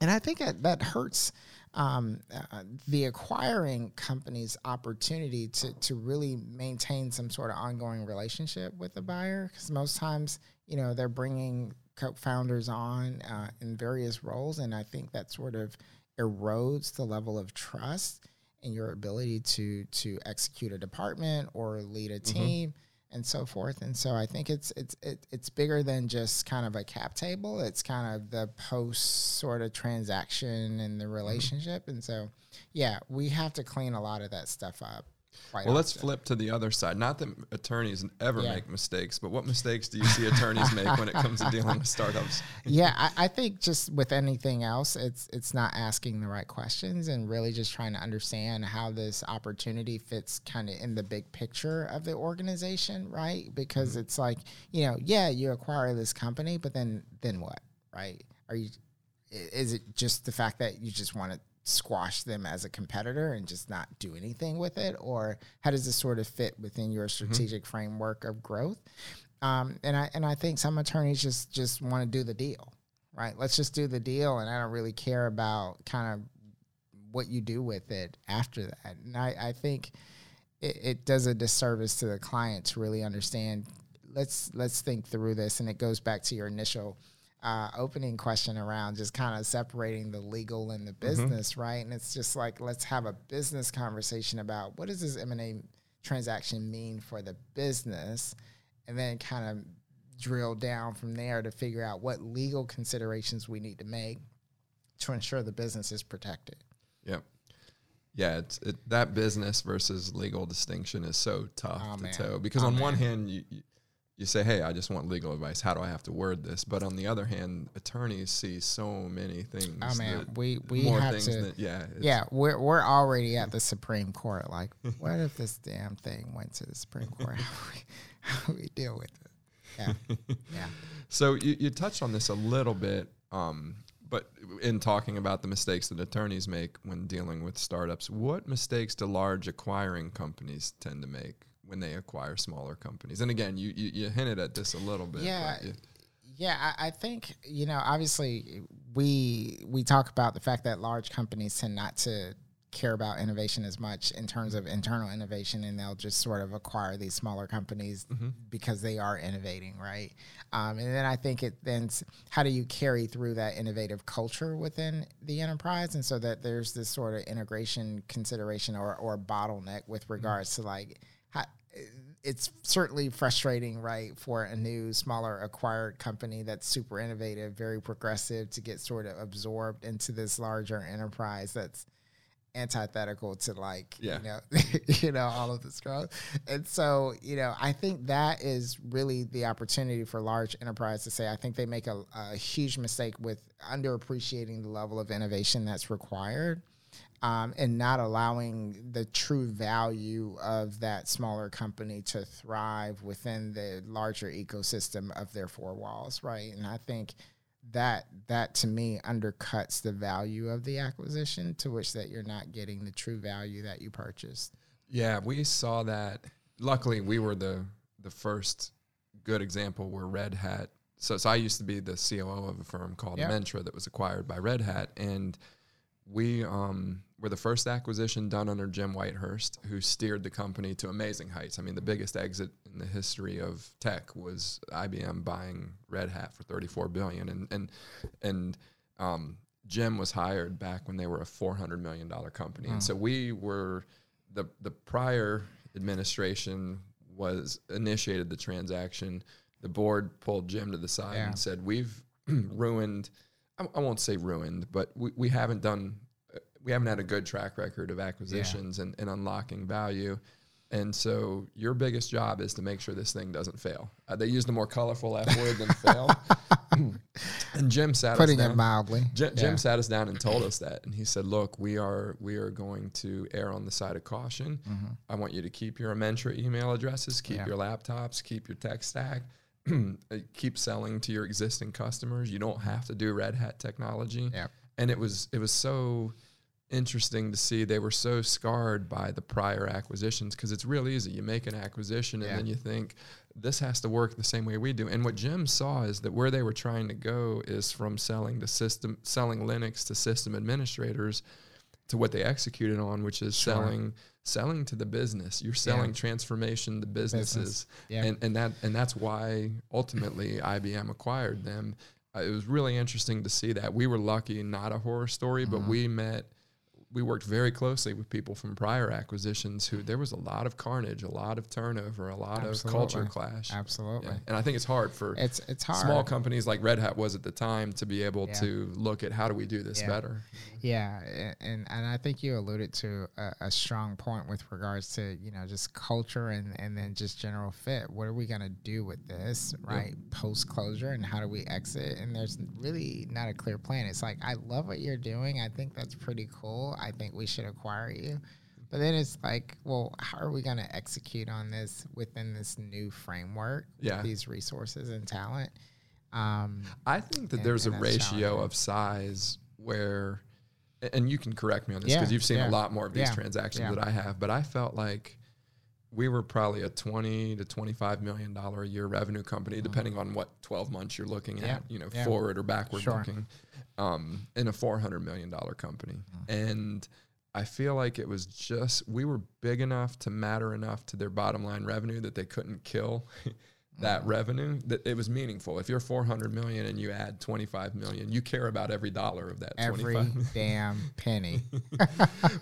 and I think that that hurts um, uh, the acquiring company's opportunity to to really maintain some sort of ongoing relationship with the buyer, because most times, you know, they're bringing co-founders on uh, in various roles, and I think that sort of erodes the level of trust and your ability to to execute a department or lead a team and so forth. And so I think it's it's it, it's bigger than just kind of a cap table. It's kind of the post sort of transaction and the mm-hmm. relationship. And so yeah, we have to clean a lot of that stuff up. Quite Well, let's flip to the other side. Not that attorneys ever Yeah. make mistakes, but what mistakes do you see attorneys make when it comes to dealing with startups? yeah, I, I think just with anything else, it's it's not asking the right questions and really just trying to understand how this opportunity fits kind of in the big picture of the organization, right? Because mm-hmm. it's like you know, yeah, you acquire this company, but then then what, right? Are you is it just the fact that you just want to squash them as a competitor and just not do anything with it or how does this sort of fit within your strategic framework of growth um, and I and I think some attorneys just just want to do the deal, right? Let's just do the deal, and I don't really care about kind of what you do with it after that. And I, I think it, it does a disservice to the client to really understand. Let's let's think through this, and it goes back to your initial uh, opening question around just kind of separating the legal and the business, right? And it's just like let's have a business conversation about what does this M and A transaction mean for the business and then kind of drill down from there to figure out what legal considerations we need to make to ensure the business is protected. Yep. Yeah, it's it, that business versus legal distinction is so tough Oh, to man. toe because Oh, on one hand you, you you say, "Hey, I just want legal advice. How do I have to word this?" But on the other hand, attorneys see so many things. Oh man, that- we we have things to. that yeah, yeah, we're we're already at the Supreme Court. Like, what if this damn thing went to the Supreme Court? How do we, how we deal with it? Yeah, yeah. So you, you touched on this a little bit, um, but in talking about the mistakes that attorneys make when dealing with startups, what mistakes do large acquiring companies tend to make when they acquire smaller companies? And again, you you, you hinted at this a little bit. Yeah, you- Yeah, I, I think you know. Obviously, we we talk about the fact that large companies tend not to care about innovation as much in terms of internal innovation, and they'll just sort of acquire these smaller companies because they are innovating, right? Um, and then I think it then how do you carry through that innovative culture within the enterprise, and so that there's this sort of integration consideration or or bottleneck with regards to like how, it's certainly frustrating, right, for a new, smaller acquired company that's super innovative, very progressive to get sort of absorbed into this larger enterprise that's antithetical to like Yeah. you know you know all of this growth and so you know i think that is really the opportunity for large enterprise to say i think they make a, a huge mistake with underappreciating the level of innovation that's required um, and not allowing the true value of that smaller company to thrive within the larger ecosystem of their four walls, right? And I think that that to me undercuts the value of the acquisition, to which that you're not getting the true value that you purchased. Yeah, we saw that. Luckily, we were the the first good example where Red Hat. So, so I used to be the COO of a firm called Yeah. Amentra that was acquired by Red Hat, and we um, were the first acquisition done under Jim Whitehurst, who steered the company to amazing heights. I mean, the biggest exit in the history of tech was IBM buying Red Hat for 34 billion, and and and um, Jim was hired back when they were a 400 million dollar company, and so we were the the prior administration was initiated the transaction. The board pulled Jim to the side Yeah. and said, "We've ruined. I, I won't say ruined, but we, we haven't done. uh, We haven't had a good track record of acquisitions and, and unlocking value." And so your biggest job is to make sure this thing doesn't fail. Uh, they used a more colorful F word than fail. and Jim sat us Putting down. it mildly. Jim, Jim sat us down and told us that, and he said, "Look, we are we are going to err on the side of caution. I want you to keep your Amentra email addresses, keep Mm-hmm. Yeah. your laptops, keep your tech stack, Uh, keep selling to your existing customers. You don't have to do Red Hat technology." Yep. And it was it was so interesting to see they were so scarred by the prior acquisitions because it's real easy. You make an acquisition and Yeah. then you think this has to work the same way we do. And what Jim saw is that where they were trying to go is from selling to system selling Linux to system administrators to what they executed on, which is Sure. selling selling to the business. You're selling transformation to businesses. Yeah. And and that and that's why ultimately IBM acquired them. Uh, it was really interesting to see that. We were lucky, not a horror story, but Mm-hmm. we met we worked very closely with people from prior acquisitions who there was a lot of carnage, a lot of turnover, a lot of culture clash. Absolutely. Yeah. And I think it's hard for It's it's hard. small companies like Red Hat was at the time to be able Yeah. to look at how do we do this Yeah. better. Yeah, and and I think you alluded to a, a strong point with regards to you know just culture and and then just general fit. What are we gonna do with this right post closure, and how do we exit? And there's really not a clear plan. It's like I love what you're doing. I think that's pretty cool. I think we should acquire you. But then it's like, well, how are we going to execute on this within this new framework Yeah. with these resources and talent? Um, I think that And- there's and a ratio challenging. of size where, and you can correct me on this because Yeah, you've seen yeah, a lot more of these yeah, transactions that I have, but I felt like we were probably a 20 to 25 million dollar a year revenue company, depending on what 12 months you're looking Mm-hmm. At, you know, forward or backward Sure. looking, um, in a 400 million dollar company. Mm-hmm. And I feel like it was just, we were big enough to matter enough to their bottom line revenue that they couldn't kill that Mm-hmm. revenue that it was meaningful. If you're 400 million and you add 25 million, you care about every dollar of that every 25. damn penny.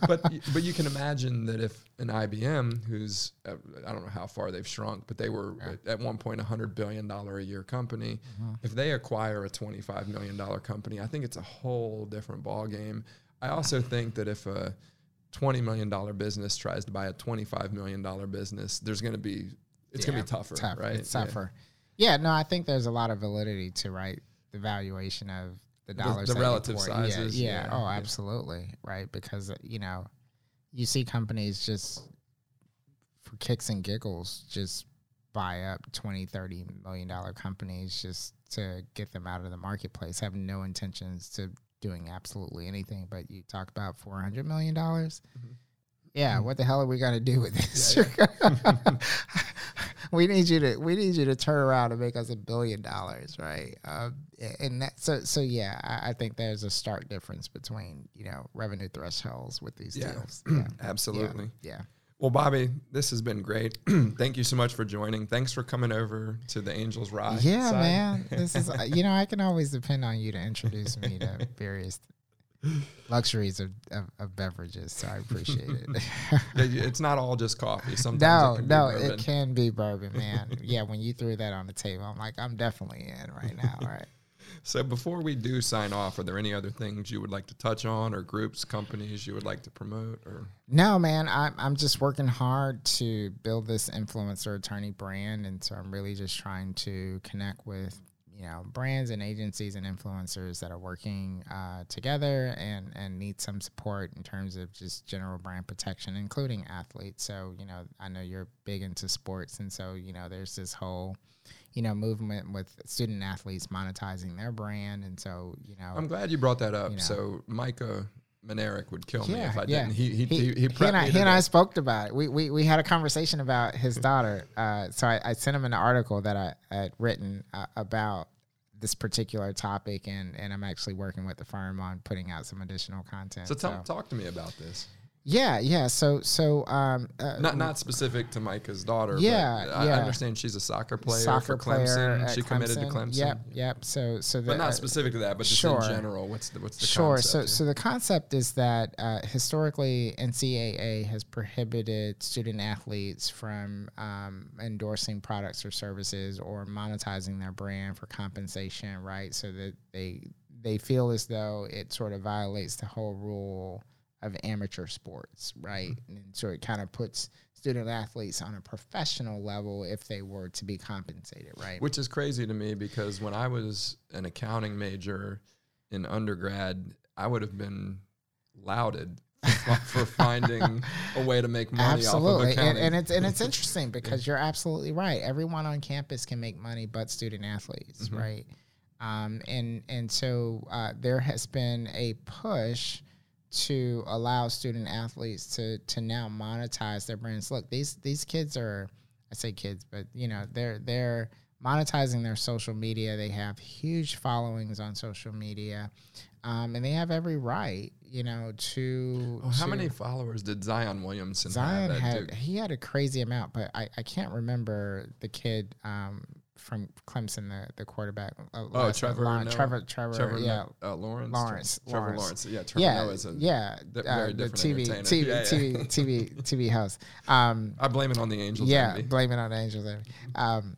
but but you can imagine that if an IBM, who's uh, I don't know how far they've shrunk, but they were at- at one point a hundred billion dollar a year company. Mm-hmm. If they acquire a 25 million dollar company, I think it's a whole different ball game. I also think that if a 20 million dollar business tries to buy a 25 million dollar business, there's going to be it's gonna be tougher, tough, right? It's tougher. Yeah. yeah. no, I think there's a lot of validity to right the valuation of the dollars, the, the relative sizes. Yeah, yeah. Oh, absolutely, right? Because you know, you see companies just for kicks and giggles just buy up 20 30 million dollar companies just to get them out of the marketplace have no intentions to doing absolutely anything but you talk about 400 million dollars mm-hmm. yeah what the hell are we going to do with this yeah, yeah. we need you to we need you to turn around and make us a billion dollars right um, and that so so yeah I, I, think there's a stark difference between you know revenue thresholds with these yeah. deals yeah absolutely yeah. Well, Bobby, this has been great. Thank you so much for joining. Thanks for coming over to the Angels Ride. Yeah, side. man. This is you know I can always depend on you to introduce me to various luxuries of, of, of, beverages. So I appreciate it. it's not all just coffee. Sometimes no, it no, it can be bourbon, man. yeah, when you threw that on the table, I'm like, I'm definitely in right now. Right. So before we do sign off, are there any other things you would like to touch on, or groups, companies you would like to promote, or? No, man. I'm I'm just working hard to build this influencer attorney brand, and so I'm really just trying to connect with you know brands and agencies and influencers that are working uh, together and and need some support in terms of just general brand protection, including athletes. So you know, I know you're big into sports, and so you know, there's this whole you know movement with student athletes monetizing their brand, and so you know. I'm glad you brought that up. You know, so Micah Manerick would kill yeah, me if I yeah. didn't. He he he, he, he and, I, he and I, spoke about it. We, we we had a conversation about his daughter. Uh, so I, I, sent him an article that I had written uh, about this particular topic, and and I'm actually working with the firm on putting out some additional content. So, so. talk to me about this. Yeah, yeah. So, so um, uh, not not specific to Micah's daughter. Yeah, I, yeah. I understand she's a soccer player soccer for Clemson. she Clemson. committed to Clemson. Yep, yep. So, so the, but not specific to that, but just sure. in general. What's the what's the sure? so, here? so the concept is that uh, historically NCAA has prohibited student athletes from um, endorsing products or services or monetizing their brand for compensation, right? So that they they feel as though it sort of violates the whole rule of amateur sports, right? Mm-hmm. And so it kind of puts student athletes on a professional level if they were to be compensated, right? Which is crazy to me because when I was an accounting major in undergrad, I would have been lauded for finding a way to make money absolutely. off of accounting. And, and it's and it's interesting because you're absolutely right. Everyone on campus can make money, but student athletes, mm-hmm. right? Um, and and so uh, there has been a push to allow student athletes to to now monetize their brands. Look, these these kids are I say kids, but you know, they're they're monetizing their social media. They have huge followings on social media. Um, and they have every right, you know, to. Oh, how to, many followers did Zion Williamson Zion have? had he had a crazy amount, but I, I can't remember the kid um, from Clemson, the, the quarterback. Uh, oh, Trevor, Lawrence, Trevor, Trevor, Trevor, yeah, uh, Lawrence, Lawrence, Trevor Lawrence. Lawrence. Yeah, Trevor yeah, Noah's a yeah, very uh, the TV, TV, yeah, TV, yeah. TV, TV host. Um, I blame it on the Angels. Yeah, envy. blame it on the Angels. Um,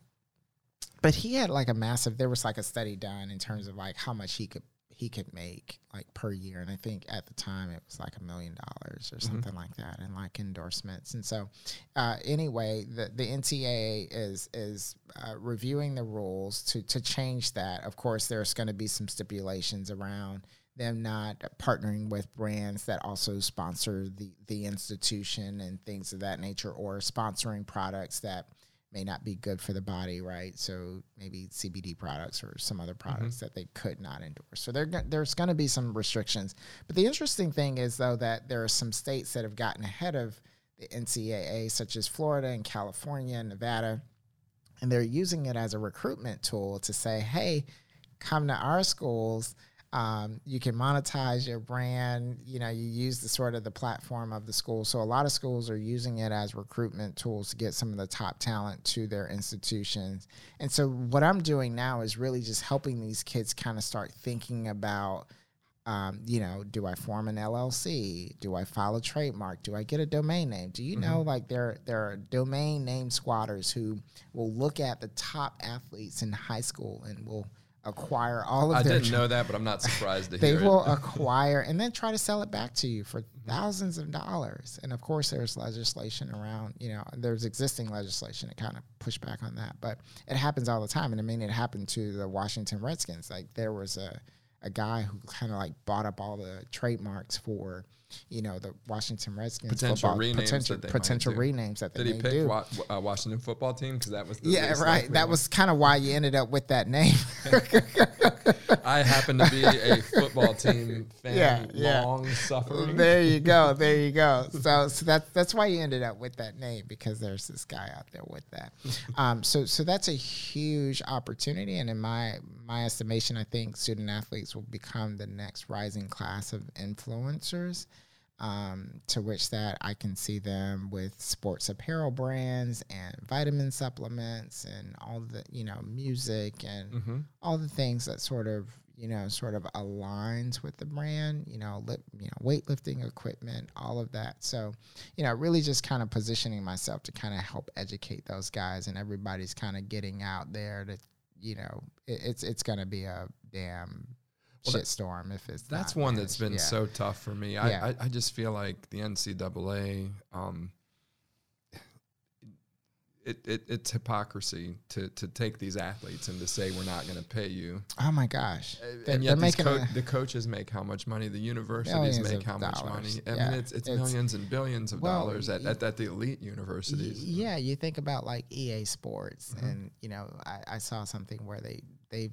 but he had like a massive. There was like a study done in terms of like how much he could he could make like per year. And I think at the time it was like a million dollars or mm-hmm. something mm-hmm. like that, and like endorsements. And so, uh, anyway, the the NCAA is is uh, reviewing the rules to to change that. Of course, there's going to be some stipulations around them not partnering with brands that also sponsor the the institution and things of that nature, or sponsoring products that may not be good for the body, right? So maybe CBD products or some other mm-hmm. products mm-hmm. that they could not endorse. So there, there's going to be some restrictions. But the interesting thing is, though, that there are some states that have gotten ahead of the NCAA, such as Florida and California and Nevada, and they're using it as a recruitment tool to say, hey, come to our schools um, you can monetize your brand. You know, you use the sort of the platform of the school. So a lot of schools are using it as recruitment tools to get some of the top talent to their institutions. And so what I'm doing now is really just helping these kids kind of start thinking about. Um, you know, do I form an LLC? Do I file a trademark? Do I get a domain name? Do you mm-hmm. know like there there are domain name squatters who will look at the top athletes in high school and will acquire all of I didn't know that, but I'm not surprised to they hear will acquire and then try to sell it back to you for thousands of dollars. And of course, there's legislation around, you know, there's existing legislation to kind of push back on that. But it happens all the time. And I mean, it happened to the Washington Redskins. Like there was a, a guy who kind of like bought up all the trademarks for, you know, the Washington Redskins Potential football- renames potential that potential renames that they Did he pick do. wa- uh, Washington football team? Because that was the yeah, right. That was kind of why you ended up with that name. I happen to be a football team fan, Yeah, yeah. long suffering. there you go. There you go. So, so that's that's why you ended up with that name because there's this guy out there with that. Um, so so that's a huge opportunity, and in my my estimation, I think student athletes will become the next rising class of influencers. Um, to which that I can see them with sports apparel brands and vitamin supplements and all the you know music and Mhm. all the things that sort of you know sort of aligns with the brand you know lip, you know weightlifting equipment all of that so you know really just kind of positioning myself to kind of help educate those guys and everybody's kind of getting out there to you know it, it's it's going to be a damn shitstorm if it's That's one that's been Yeah. so tough for me. I, Yeah. I, I just feel like the NCAA, um, it, it, it's hypocrisy to, to take these athletes and to say we're not going to pay you. oh my gosh and they're yet these making co- a- the coaches make how much money, the universities make how much money. I Yeah. mean, it's, it's, It's- millions and billions of Well, dollars at, at, at the elite universities. Yeah, you think about like EA Sports, Mhm. and you know, I, I saw something where they they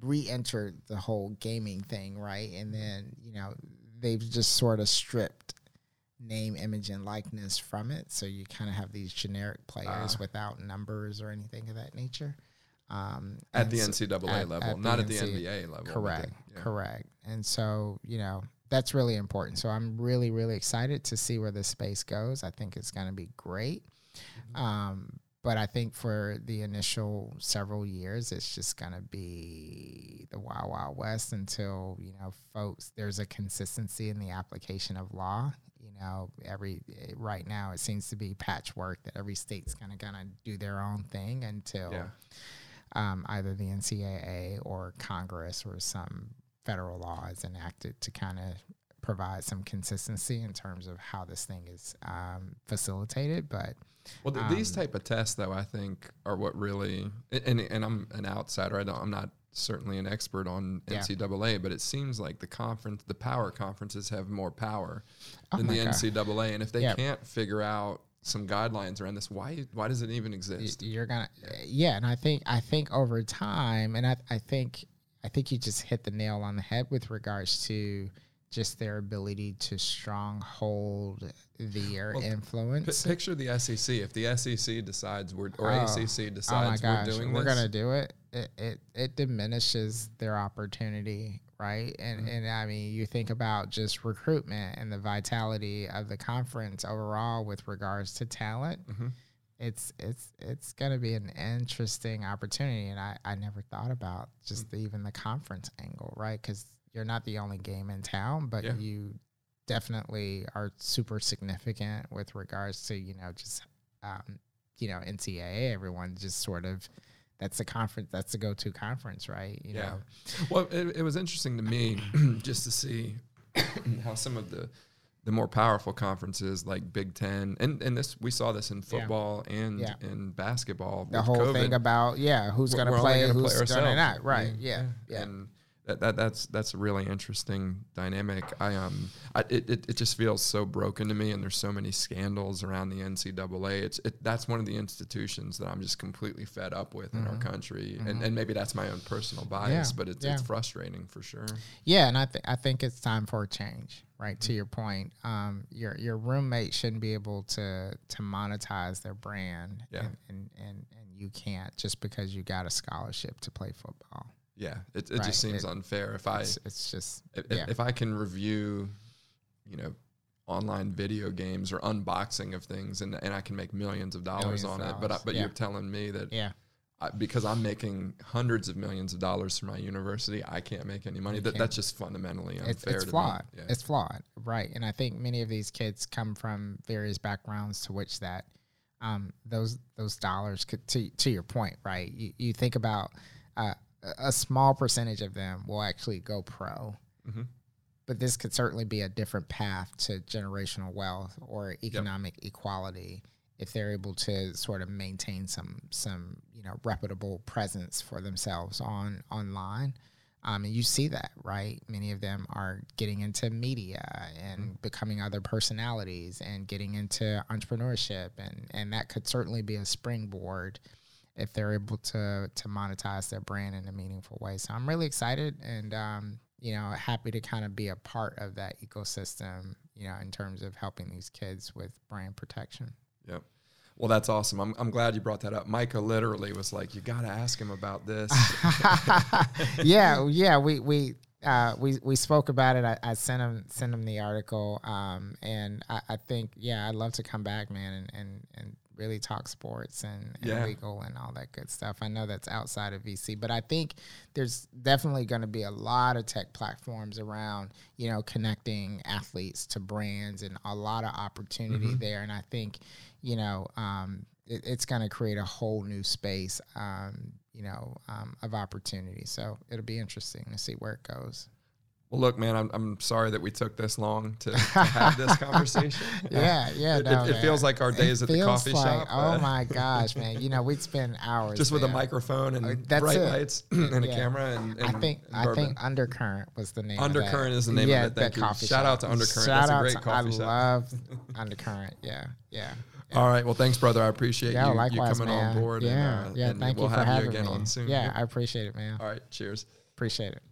re-entered the whole gaming thing, right? And then you know they've just sort of stripped name, image, and likeness from it, so you kind of have these generic players Ah. without numbers or anything of that nature. Um, At the so- NCAA at- level, at the not at the NBA level. the- Correct. yeah. Correct. And so, you know, that's really important. So I'm really, really excited to see where this space goes. I think it's going to be great. Mm-hmm. Um, but I think for the initial several years, it's just going to be the wild, wild west until, you know, folks, there's a consistency in the application of law. You know, every eh, right now it seems to be patchwork that every state's kind of going to do their own thing until Yeah. um, either the NCAA or Congress or some federal law is enacted to kind of provide some consistency in terms of how this thing is um, facilitated. But Well, th- these Um, type of tests, though, I think are what really. And and I'm an outsider. I don't. I'm not certainly an expert on Yeah. NCAA, but it seems like the conference, the power conferences, have more power Oh than the God. NCAA. And if they Yeah. can't figure out some guidelines around this, why why does it even exist? you're gonna, yeah. And I think I think over time, and I I think I think you just hit the nail on the head with regards to just their ability to stronghold their Well, P- influence. picture the SEC. If the SEC decides we're or Oh. ACC oh decides gosh, we're doing we're this, gonna do it. It it, it diminishes their opportunity, right? And Mm-hmm. and I mean, you think about just recruitment and the vitality of the conference overall with regards to talent. Mhm. It's it's it's gonna be an interesting opportunity, and I I never thought about just Mm. the, even the conference angle, right? Because you're not the only game in town, but Yeah. you definitely are super significant with regards to you know just um, you know NCAA. Everyone just sort of that's the conference. That's the go-to conference, right? You Yeah. know, Well, it, it was interesting to me just to see how some of the the more powerful conferences like Big Ten and and this we saw this in Yeah. football and Yeah. in basketball. the with whole COVID. thing about yeah, who's gonna play, gonna who's gonna not, right? Yeah, yeah. And that, that that's that's a really interesting dynamic. I um I, it, it it just feels so broken to me, and there's so many scandals around the NCAA. It's it that's one of the institutions that I'm just completely fed up with in our country, and and maybe that's my own personal bias, Mm-hmm. Yeah, but it's yeah. it's frustrating for sure. Yeah, and I th- I think it's time for a change. Right to your point, um, your your roommate shouldn't be able to to monetize their brand, Yeah. and, and and and you can't just because you got a scholarship to play football. Yeah, it, it Right, just seems it- unfair. If I It's, it's just if, yeah. if I can review, you know, online video games or unboxing of things, and, and I can make millions of dollars Millions of on it, but I, but yeah. you're telling me that yeah. I, because I'm making hundreds of millions of dollars for my university, I can't make any money. That that's just fundamentally unfair. it's, it's to flawed. Me. Yeah. It's flawed, right? And I think many of these kids come from various backgrounds to which that um, those those dollars could to to your point, right? You, you think about uh, a- small percentage of them will actually go pro. Mhm. But this could certainly be a different path to generational wealth or economic equality if they're able to sort of maintain some some you know reputable presence for themselves on online. Um, and you see that, right? Many of them are getting into media and becoming other personalities and getting into entrepreneurship, and and that could certainly be a springboard if they're able to to monetize their brand in a meaningful way. So I'm really excited and um, you know happy to kind of be a part of that ecosystem. You know, in terms of helping these kids with brand protection. Yep. Well, that's awesome. I'm, I'm glad you brought that up. Micah literally was like, "You got to ask him about this." yeah, yeah. We we uh, we we spoke about it. I, I sent him sent him the article, um, and I, I think yeah, I'd love to come back, man, and and, and really talk sports and, and Yeah. legal and all that good stuff. I know that's outside of VC, but I think there's definitely going to be a lot of tech platforms around, you know, connecting athletes to brands and a lot of opportunity there. And I think, you know, um, it, it's going to create a whole new space, um, you know, um, of opportunity. So it'll be interesting to see where it goes. Well, look, man, I'm, I'm sorry that we took this long to, to have this conversation. Yeah, yeah. It, no, it, it feels like our days It at the coffee like, shop. Oh my gosh, man! You know, we'd spend hours Just with a microphone and Uh, bright lights and a camera and, and I think I think Undercurrent was the name. of Undercurrent is the name of it. Thank that you. coffee Shout shop. out to Undercurrent. Shout That's a great to- coffee I shop. love Undercurrent. Yeah, yeah. All right. Well, thanks, brother. I appreciate Yeah, you, you coming man. on board. Yeah, and, uh, yeah. and thank we'll you for have having you again me. on soon. Yeah, I appreciate it, man. All right. Cheers. Appreciate it.